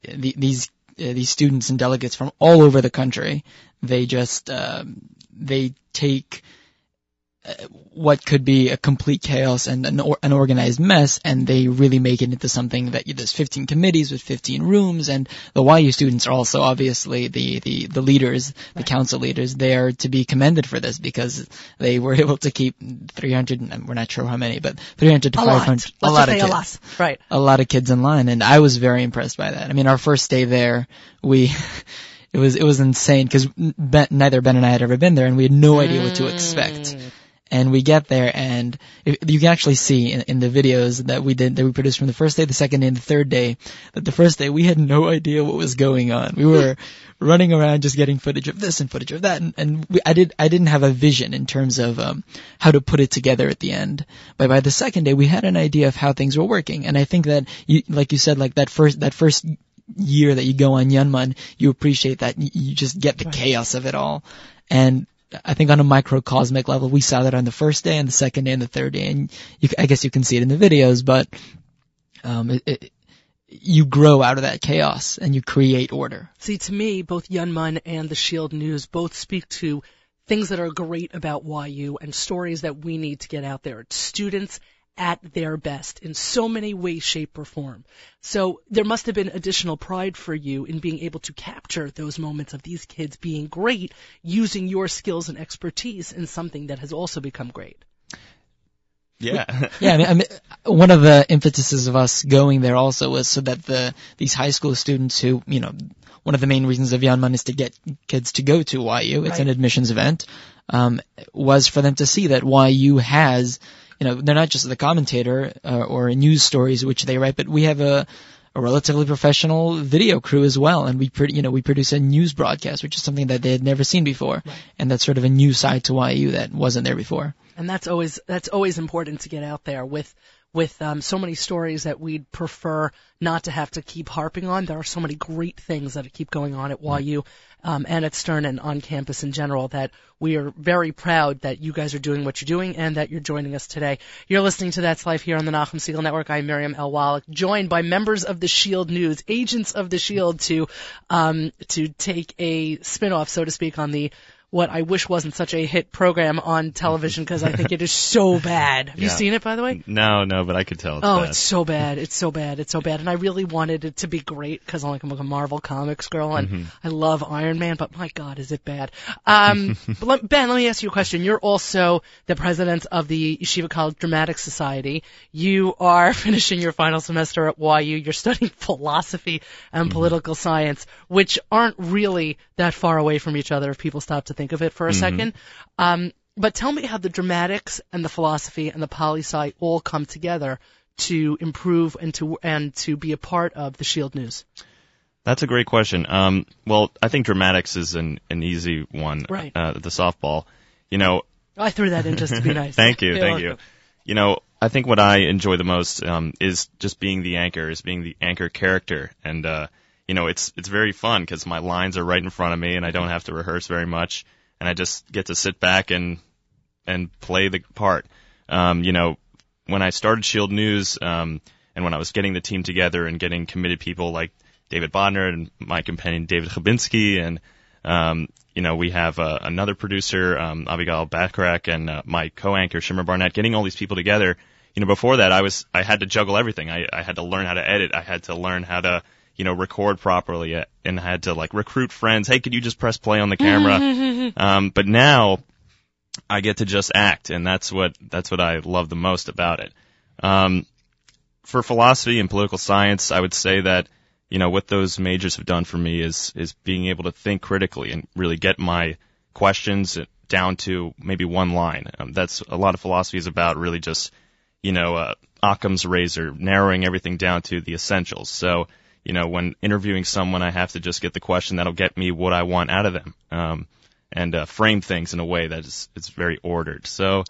the, these uh, these students and delegates from all over the country, they just um, they take uh, what could be a complete chaos and an, or, an organized mess, and they really make it into something that there's 15 committees with 15 rooms, and the YU students are also obviously the the, the leaders, the council leaders. They are to be commended for this because they were able to keep 300, and we're not sure how many, but 300 to A lot. 500, Let's a lot of say a kids lot. Right. a lot of kids in line and I was very impressed by that. I mean, our first day there, we, it was, it was insane because ben, neither Ben and I had ever been there and we had no idea what to expect. Mm. And we get there and you can actually see in, in the videos that we did, that we produced from the first day, the second day, and the third day, that the first day we had no idea what was going on. We were running around just getting footage of this and footage of that and, and we, I did, I didn't have a vision in terms of, um, how to put it together at the end. But by the second day, we had an idea of how things were working. And I think that you, like you said, like that first, that first year that you go on YUNMUN, you appreciate that. You, you just get the chaos of it all. And I think on a microcosmic level, we saw that on the first day and the second day and the third day. And you, I guess you can see it in the videos, but, um, it, it, you grow out of that chaos and you create order. See, to me, both YUNMUN and the Shield News both speak to things that are great about YU and stories that we need to get out there. Students at their best in so many ways, shape, or form. So there must have been additional pride for you in being able to capture those moments of these kids being great using your skills and expertise in something that has also become great. Yeah. Yeah, I mean, I mean, one of the impetuses of us going there also was so that the these high school students who, you know, one of the main reasons of YUNMUN is to get kids to go to YU. It's Right. an admissions event. Um, was for them to see that YU has, you know, they're not just the commentator uh, or news stories which they write, but we have a a relatively professional video crew as well, and we, pro- you know, we produce a news broadcast, which is something that they had never seen before, and that's sort of a new side to YU that wasn't there before. and that's always that's always important to get out there with with um, so many stories that we'd prefer not to have to keep harping on. There are so many great things that keep going on at YU um, and at Stern and on campus in general that we are very proud that you guys are doing what you're doing and that you're joining us today. You're listening to That's Life here on the Nachum Segal Network. I'm Miriam L. Wallach, joined by members of the Shield News, agents of the Shield, to um, to take a spin-off, so to speak, on the what I wish wasn't such a hit program on television because I think it is so bad. Have you seen it, by the way? No, no, but I could tell. It's Oh, bad. it's so bad. It's so bad. It's so bad. And I really wanted it to be great because I'm like, I'm like a Marvel Comics girl and Mm-hmm. I love Iron Man, but my God, is it bad? Um, but let, Ben, let me ask you a question. You're also the president of the Yeshiva College Dramatic Society. You are finishing your final semester at YU. You're studying philosophy and Mm-hmm. political science, which aren't really that far away from each other if people stop to think of it for a Mm-hmm. second. Um, but tell me how the dramatics and the philosophy and the poli sci all come together to improve and to and to be a part of the Shield News. That's a great question. Um, well, I think dramatics is an, an easy one. Right. Uh, the softball. You know, I threw that in just to be nice. thank you, thank you. You know, I think what I enjoy the most um, is just being the anchor, is being the anchor character, and uh, you know, it's it's very fun because my lines are right in front of me, and I don't have to rehearse very much, and I just get to sit back and and play the part. Um, you know, when I started Shield News, um, and when I was getting the team together and getting committed people like David Bodner and my companion David Chabinski, and um, you know, we have uh, another producer, um, Abigail Bachrach, and uh, my co-anchor Shimmer Barnett. Getting all these people together, you know, before that, I was I had to juggle everything. I, I had to learn how to edit. I had to learn how to you know record properly, and had to like recruit friends. Hey, could you just press play on the camera? um, but now I get to just act, and that's what that's what I love the most about it. Um, for philosophy and political science, I would say that you know what those majors have done for me is is being able to think critically and really get my questions down to maybe one line. Um, that's a lot of philosophy is about really just you know uh, Occam's razor, narrowing everything down to the essentials. So you know when interviewing someone, I have to just get the question that'll get me what I want out of them. Um, and uh, frame things in a way that is it's very ordered. So,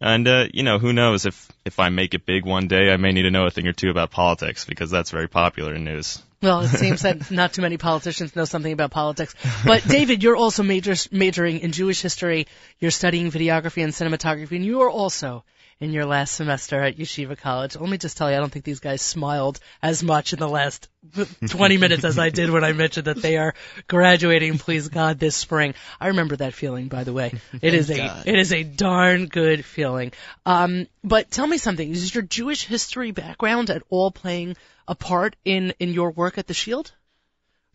and uh, you know, who knows if if I make it big one day, I may need to know a thing or two about politics because that's very popular in news. Well, it seems that not too many politicians know something about politics. But David, you're also major, majoring in Jewish history. You're studying videography and cinematography, and you are also in your last semester at Yeshiva College. Let me just tell you, I don't think these guys smiled as much in the last 20 minutes as I did when I mentioned that they are graduating, please God, this spring. I remember that feeling, by the way. It is a, God. it is a darn good feeling. Um, but tell me something. Is your Jewish history background at all playing a part in, in your work at the Shield?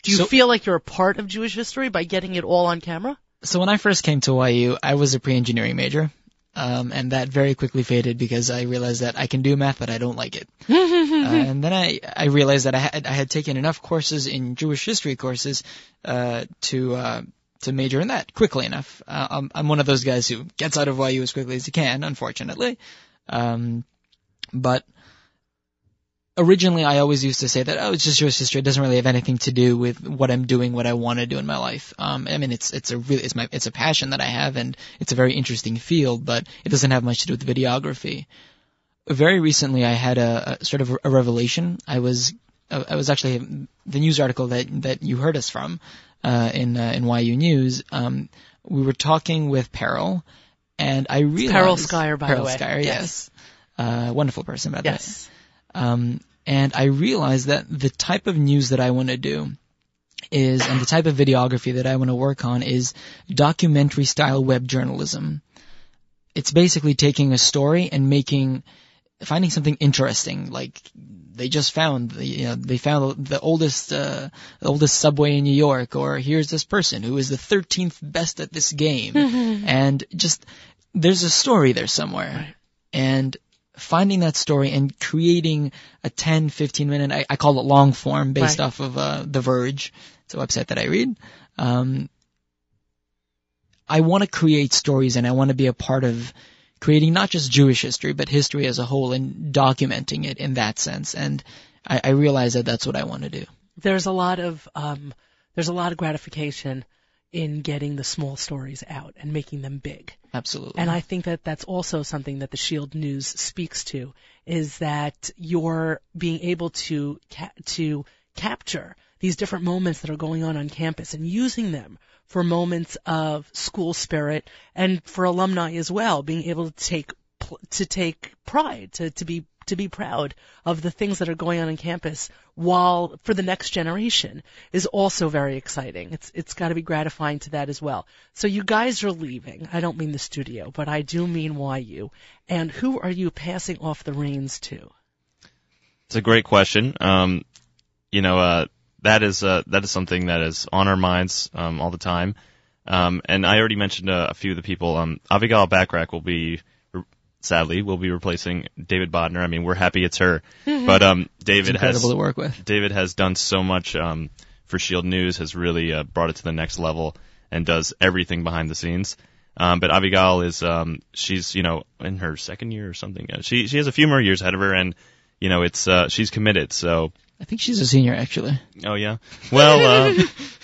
Do you So- feel like you're a part of Jewish history by getting it all on camera? So when I first came to YU, I was a pre-engineering major, um, and that very quickly faded because I realized that I can do math, but I don't like it. uh, and then I I realized that I had I had taken enough courses in Jewish history courses uh, to uh, to major in that quickly enough. Uh, I'm I'm one of those guys who gets out of YU as quickly as he can, unfortunately. Um, but originally I always used to say that oh it's just Jewish history it doesn't really have anything to do with what I'm doing what I want to do in my life um I mean it's it's a really it's my it's a passion that I have and it's a very interesting field but it doesn't have much to do with videography very recently I had a, a sort of a revelation I was uh, I was actually the news article that that you heard us from uh in uh, in YU News um we were talking with Peril and I realized Peril Skyer, by the way. Skyer, Yes. yes. Uh, wonderful person, by the way. Um, and I realized that the type of news that I want to do is, and the type of videography that I want to work on is documentary style web journalism. It's basically taking a story and making, finding something interesting, like they just found, the, you know, they found the oldest, uh, the oldest subway in New York, or here's this person who is the 13th best at this game, and just, there's a story there somewhere. And finding that story and creating a 10, 15 minute, I, I call it long form based Right. off of, uh, The Verge. It's a website that I read. Um, I want to create stories and I want to be a part of creating not just Jewish history, but history as a whole and documenting it in that sense. And I, I realize that that's what I want to do. There's a lot of um, there's a lot of gratification in getting the small stories out and making them big. Absolutely. And I think that that's also something that the Shield News speaks to is that you're being able to ca- to capture these different moments that are going on on campus and using them for moments of school spirit and for alumni as well, being able to take to take pride, to to be to be proud of the things that are going on on campus while for the next generation is also very exciting. It's it's got to be gratifying to that as well. So you guys are leaving. I don't mean the studio, but I do mean YU. And who are you passing off the reins to? It's a great question. Um, you know, uh, that is uh, that is something that is on our minds um, all the time. Um, and I already mentioned uh, a few of the people. Um, Avigal Bachrach will be, sadly, will be replacing David Bodner. I mean, we're happy it's her, but um, It's David has to work with. David has done so much um, for Shield News, has really uh, brought it to the next level, and does everything behind the scenes. Um, but Abigail is, um, she's, you know, in her second year or something. Uh, she she has a few more years ahead of her, and you know, it's uh, she's committed. So, I think she's a senior actually. oh yeah, well, uh,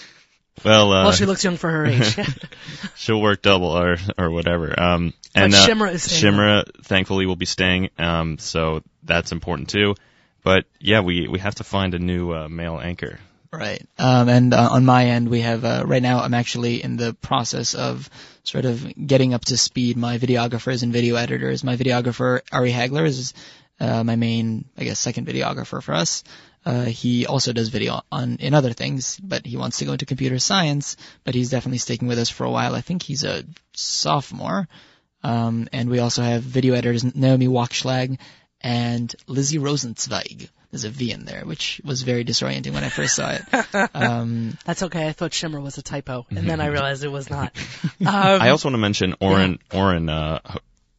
well, uh, well, she looks young for her age. she'll work double or or whatever. Um, and But uh, is staying Shimra, thankfully, will be staying. Um, so that's important too. But yeah, we we have to find a new uh, male anchor. Right. Um, and uh, on my end, we have uh, right now. I'm actually in the process of sort of getting up to speed my videographers and video editors. My videographer Ari Hagler is uh, my main, I guess, second videographer for us. Uh, he also does video on in other things, but he wants to go into computer science. But he's definitely sticking with us for a while. I think he's a sophomore. Um, and we also have video editors Naomi Wachschlag and Lizzie Rosenzweig. There's a V in there, which was very disorienting when I first saw it. Um, That's okay. I thought Shimmer was a typo, and then I realized it was not. Um, I also want to mention Oren Oren uh,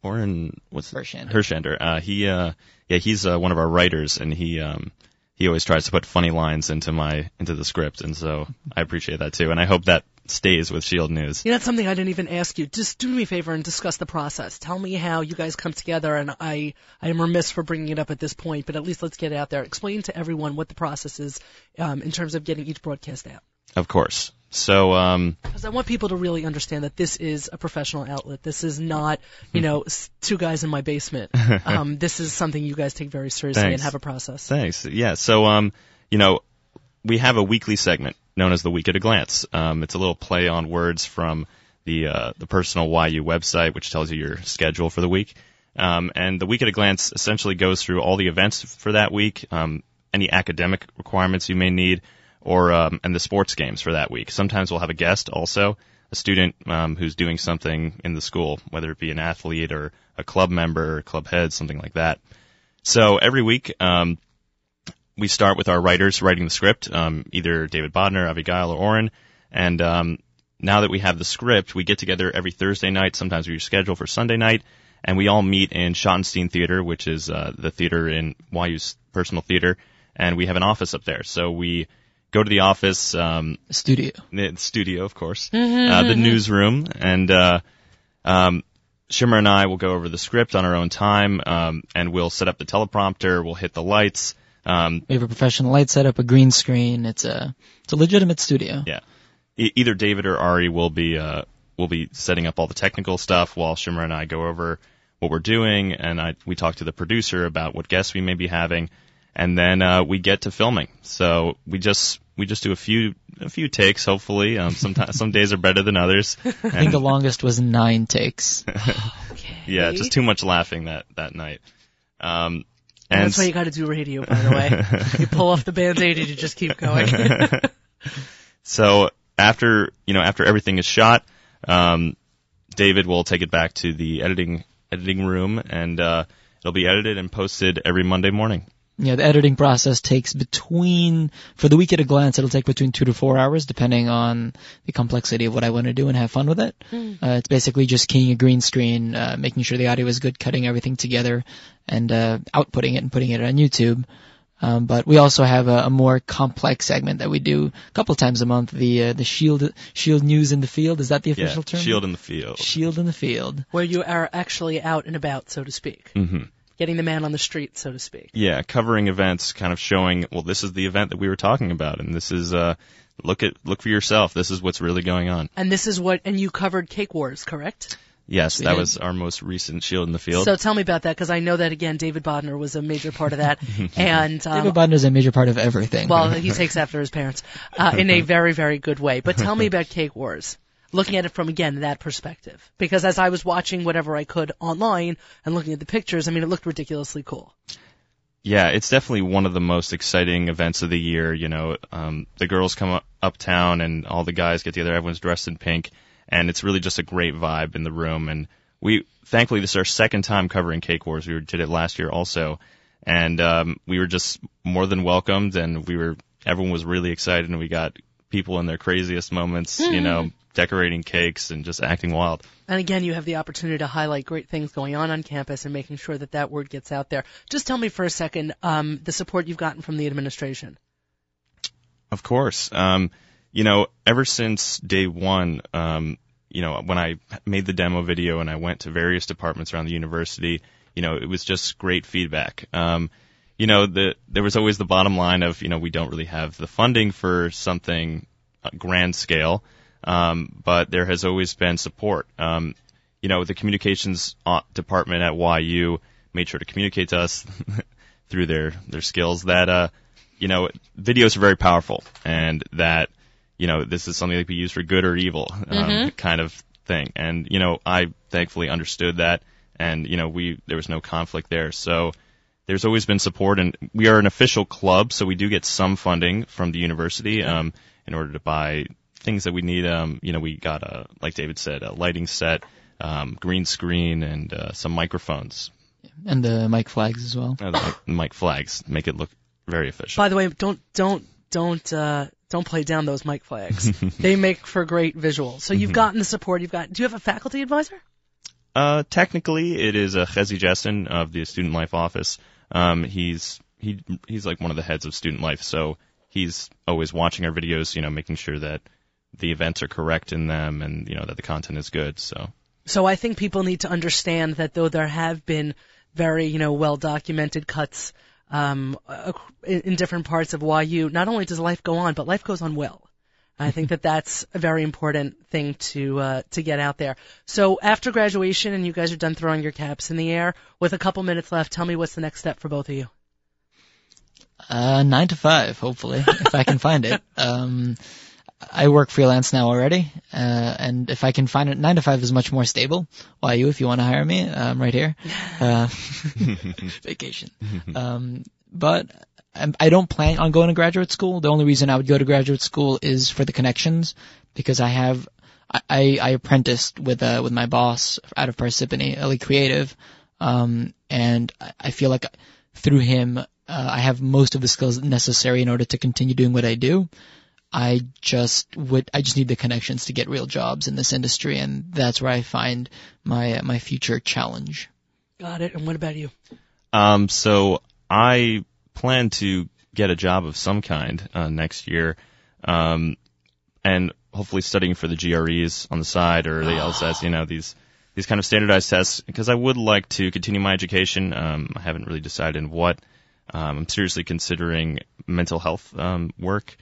Oren what's Hershander. Hershander. Uh, he uh, yeah he's uh, one of our writers, and he um, he always tries to put funny lines into my into the script, and so I appreciate that too, and I hope that stays with Shield News. You know, that's something I didn't even ask you. Just do me a favor and discuss the process. Tell me how you guys come together, and I, I am remiss for bringing it up at this point, but at least let's get it out there. Explain to everyone what the process is um, in terms of getting each broadcast out. Of course. So um, Because I want people to really understand that this is a professional outlet. This is not, you know, two guys in my basement. Um, this is something you guys take very seriously and have a process. Thanks. Yeah. So, um, you know, we have a weekly segment known as the Week at a Glance. Um, it's a little play on words from the uh, the personal YU website, which tells you your schedule for the week. Um, and the Week at a Glance essentially goes through all the events for that week, um, any academic requirements you may need, or um, and the sports games for that week. Sometimes we'll have a guest also, a student um, who's doing something in the school, whether it be an athlete or a club member or club head, something like that. So every week, um, we start with our writers writing the script, um, either David Bodner, Abigail, or Oren. And um, now that we have the script, we get together every Thursday night. Sometimes we reschedule for Sunday night, and we all meet in Schottenstein Theater, which is uh, the theater in YU's personal theater, and we have an office up there. So we go to the office, um, studio. the studio, of course, uh, the newsroom, and uh, um, Shimmer and I will go over the script on our own time, um, and we'll set up the teleprompter, we'll hit the lights. Um, We have a professional light setup, a green screen. It's a it's a legitimate studio. Yeah. e- either David or Ari will be uh, will be setting up all the technical stuff while Shimmer and I go over what we're doing, and I we talk to the producer about what guests we may be having, and then uh, we get to filming. So we just we just do a few a few takes, hopefully. Um, sometimes some days are better than others. I think the longest was nine takes. Okay. yeah, just too much laughing that that night. Um, And and that's why you got to do radio, by the way. you pull off the band-aid and you just keep going. So after you know after everything is shot, um, David will take it back to the editing editing room, and uh, it'll be edited and posted every Monday morning. Yeah, the editing process takes between, for the week at a glance, it'll take between two to four hours, depending on the complexity of what I want to do and have fun with it. Uh, it's basically just keying a green screen, uh, making sure the audio is good, cutting everything together, and uh, outputting it and putting it on YouTube. Um, but we also have a, a more complex segment that we do a couple times a month. The uh, the Shield Shield News in the Field is that the official yeah, term? Shield in the field. Shield in the Field. Where you are actually out and about, so to speak. hmm getting the man on the street, so to speak. Yeah, covering events, kind of showing, well, this is the event that we were talking about, and this is, uh, look at, look for yourself. This is what's really going on. And this is what, and you covered Cake Wars, correct? Yes, We that did. was our most recent Shield in the Field. So tell me about that, because I know that again, David Bodner was a major part of that, and um, David Bodner is a major part of everything. well, he takes after his parents uh, in a very, very good way. But tell me about Cake Wars. Looking at it from again that perspective, because as I was watching whatever I could online and looking at the pictures, I mean, it looked ridiculously cool. Yeah, it's definitely one of the most exciting events of the year. You know, um, the girls come up, uptown and all the guys get together. Everyone's dressed in pink, and it's really just a great vibe in the room. And we, thankfully, this is our second time covering Cake Wars. We did it last year also, and um, we were just more than welcomed, and we were everyone was really excited, and we got people in their craziest moments. You know, decorating cakes and just acting wild. And again, you have the opportunity to highlight great things going on on campus and making sure that that word gets out there. Just tell me for a second um, the support you've gotten from the administration. Of course. Um, you know, ever since day one, um, you know, when I made the demo video and I went to various departments around the university, you know, it was just great feedback. Um, you know, the, there was always the bottom line of, you know, we don't really have the funding for something uh, grand scale, um, but there has always been support. Um, you know, the communications uh, department at YU made sure to communicate to us through their, their skills that, uh, you know, videos are very powerful and that, you know, this is something that can be used for good or evil, um, kind of thing. And, you know, I thankfully understood that and, you know, we, there was no conflict there. So there's always been support and we are an official club, so we do get some funding from the university, um, in order to buy things that we need. Um, you know, we got a, like David said, a lighting set, um, green screen and, uh, some microphones, and the mic flags as well. uh, the mic- mic flags, make it look very official. By the way, don't don't don't uh, don't play down those mic flags. they make for great visuals. So you've gotten the support. You've got. Do you have a faculty advisor? Uh, technically, it is uh, Chezi Jessen of the Student Life Office. Um, he's he he's like one of the heads of Student Life, so he's always watching our videos, you know, making sure that the events are correct in them and you know that the content is good. So So I think people need to understand that though there have been very, you know, well documented cuts um, in, different parts of YU, not only does life go on, but life goes on well. I think that that's a very important thing to uh, to get out there. So after graduation and you guys are done throwing your caps in the air, with a couple minutes left, tell me what's the next step for both of you. Uh, nine to five, hopefully, if I can find it. Um, I work freelance now already, uh, and if I can find it, nine to five is much more stable. Why you, if you want to hire me, I'm right here. Uh, vacation. Um, but I'm- I don't plan on going to graduate school. The only reason I would go to graduate school is for the connections, because I have, I, I, I apprenticed with, uh, with my boss out of Parsippany, Ellie Creative, um, and I- I feel like through him, uh, I have most of the skills necessary in order to continue doing what I do. I just would, I just need the connections to get real jobs in this industry, and that's where I find my, my future challenge. Got it. And what about you? Um, so I plan to get a job of some kind uh, next year, um, and hopefully studying for the GREs on the side or the LSATs. You know these these kind of standardized tests because I would like to continue my education. Um, I haven't really decided what. Um, I'm seriously considering mental health um, work,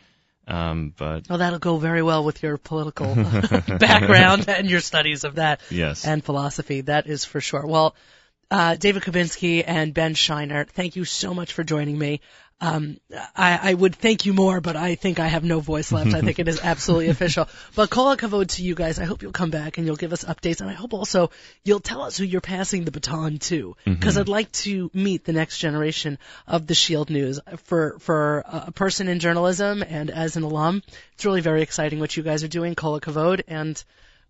um, but Well, that'll go very well with your political background and your studies of that. yes, and philosophy. That is for sure. Well, uh, David Kubinski and Ben Shiner, thank you so much for joining me. Um, I, I would thank you more, but I think I have no voice left. I think it is absolutely official. But kola kavod to you guys. I hope you'll come back and you'll give us updates, and I hope also you'll tell us who you're passing the baton to, because I'd like to meet the next generation of the Shield News. For for a person in journalism and as an alum, it's really very exciting what you guys are doing. Kola kavod and.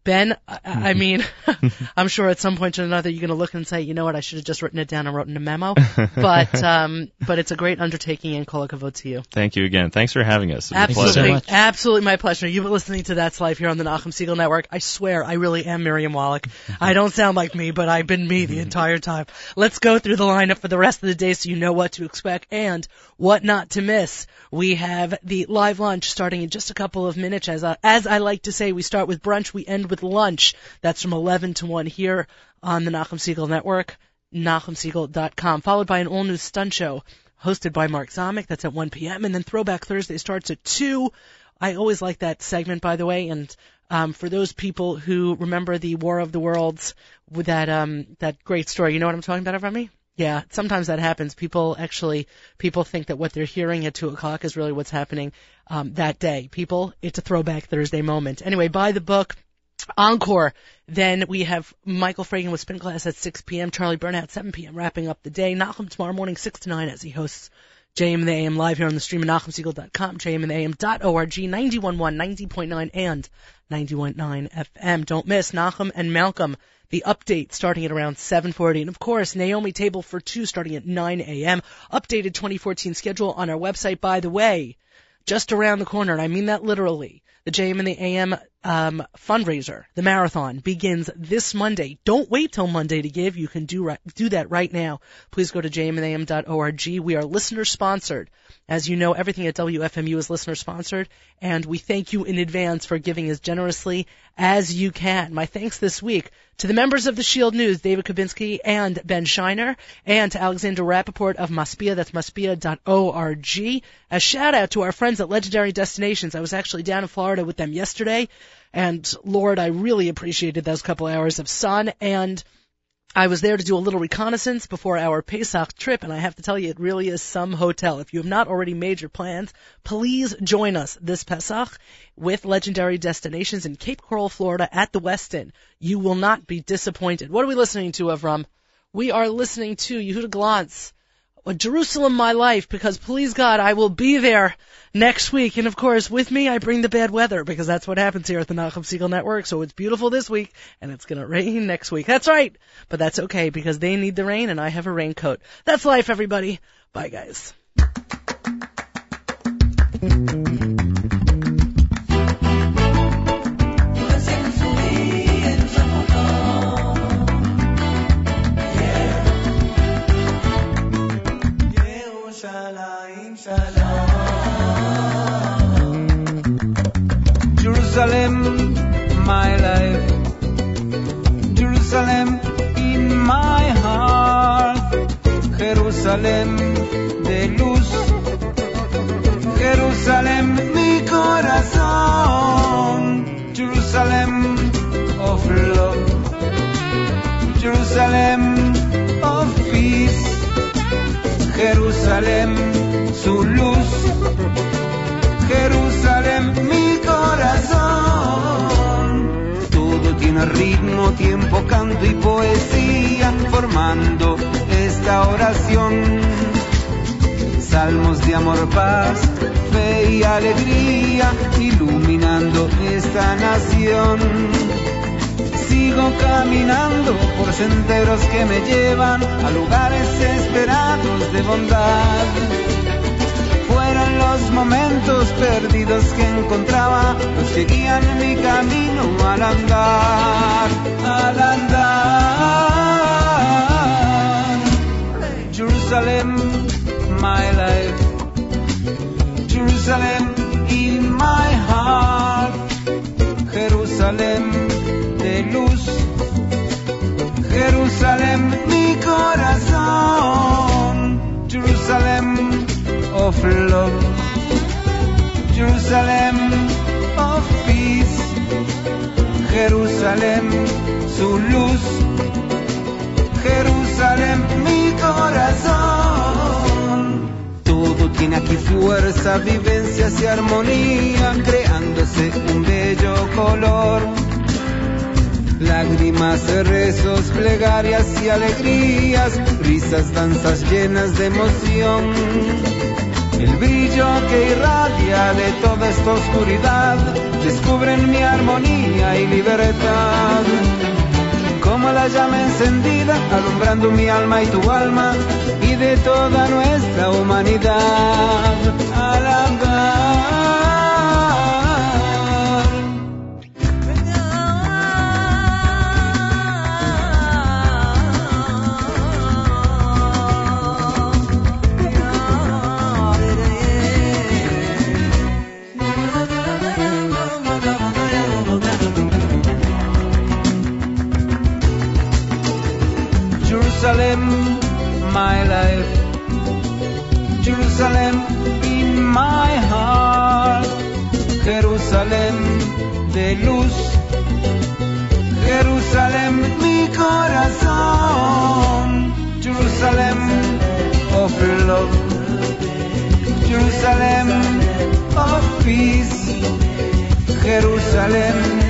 Ben, I, I mean, I'm sure at some point or another you're going to look and say, you know what, I should have just written it down and wrote in a memo. But, um, but it's a great undertaking and kol hakavod to you. thank you again. Thanks for having us. It was a Thank you so Absolutely, absolutely my pleasure. You've been listening to That's Life here on the Nachum Segal Network. I swear, I really am Miriam Wallach. I don't sound like me, but I've been me the entire time. Let's go through the lineup for the rest of the day so you know what to expect and what not to miss. We have the live lunch starting in just a couple of minutes. As I, as I like to say, we start with brunch, we end with lunch. That's from 11 to 1 here on the Nachum Segal Network. NachumSegal.com, followed by an all new stunt show hosted by Mark Zomick. That's at 1 p.m. And then Throwback Thursday starts at 2. I always like that segment, by the way. And um, for those people who remember the War of the Worlds with that um, that great story, you know what I'm talking about, me? Yeah, sometimes that happens. People actually, people think that what they're hearing at two o'clock is really what's happening um, that day. People, it's a throwback Thursday moment. Anyway, buy the book. Encore. Then we have Michael Fragan with Spin Class at 6 p.m. Charlie Burnout 7 p.m. Wrapping up the day. Nachum tomorrow morning 6 to 9 as he hosts JM and the AM live here on the stream at NachumSegal.com, JMandtheAM.org, 91.1, 90.9, and 91.9 FM. Don't miss Nachum and Malcolm the update starting at around 7:40, and of course Naomi Table for two starting at 9 a.m. Updated 2014 schedule on our website. By the way, just around the corner, and I mean that literally. The JM and the AM um, fundraiser, the marathon, begins this Monday. Don't wait till Monday to give. You can do right, do that right now. Please go to jmandam.org. We are listener sponsored. As you know, everything at WFMU is listener sponsored, and we thank you in advance for giving as generously as you can. My thanks this week to the members of the Shield News, David Kubinski and Ben Shiner, and to Alexander Rappaport of Masbia, that's masbia.org. A shout out to our friends at Legendary Destinations. I was actually down in Florida with them yesterday, and Lord, I really appreciated those couple hours of sun, and I was there to do a little reconnaissance before our Pesach trip, and I have to tell you, it really is some hotel. If you have not already made your plans, please join us this Pesach with legendary destinations in Cape Coral, Florida at the Westin. You will not be disappointed. What are we listening to, Avram? We are listening to Yehuda Glantz Jerusalem my life because please God, I will be there next week. And of course, with me, I bring the bad weather because that's what happens here at the Nachum Segal Network. So it's beautiful this week and it's to rain next week. That's right. But that's okay because they need the rain and I have a raincoat. That's life, everybody. Bye, guys. Jerusalem de luz. Jerusalem mi corazón. Jerusalem of love. Jerusalem of peace. Jerusalem su luz. Jerusalem mi corazón. Todo tiene ritmo, tiempo, canto y poesía, formando oración. Salmos de amor, paz, fe y alegría, iluminando esta nación. Sigo caminando por senderos que me llevan a lugares esperados de bondad fueron los momentos perdidos que encontraba, los que guían mi camino al andar, al andar. Jerusalem, my life. Jerusalem in my heart. Jerusalem de luz. Jerusalem mi corazón. Jerusalem of love, Jerusalem of peace, Jerusalem su luz, Jerusalem mi corazón. Aquí fuerza, vivencias y armonía, creándose un bello color. Lágrimas, rezos, plegarias y alegrías, risas, danzas llenas de emoción el brillo que irradia de toda esta oscuridad, descubren mi armonía y libertad. La llama encendida, alumbrando mi alma y tu alma, y de toda nuestra humanidad. Jerusalem of peace. Jerusalem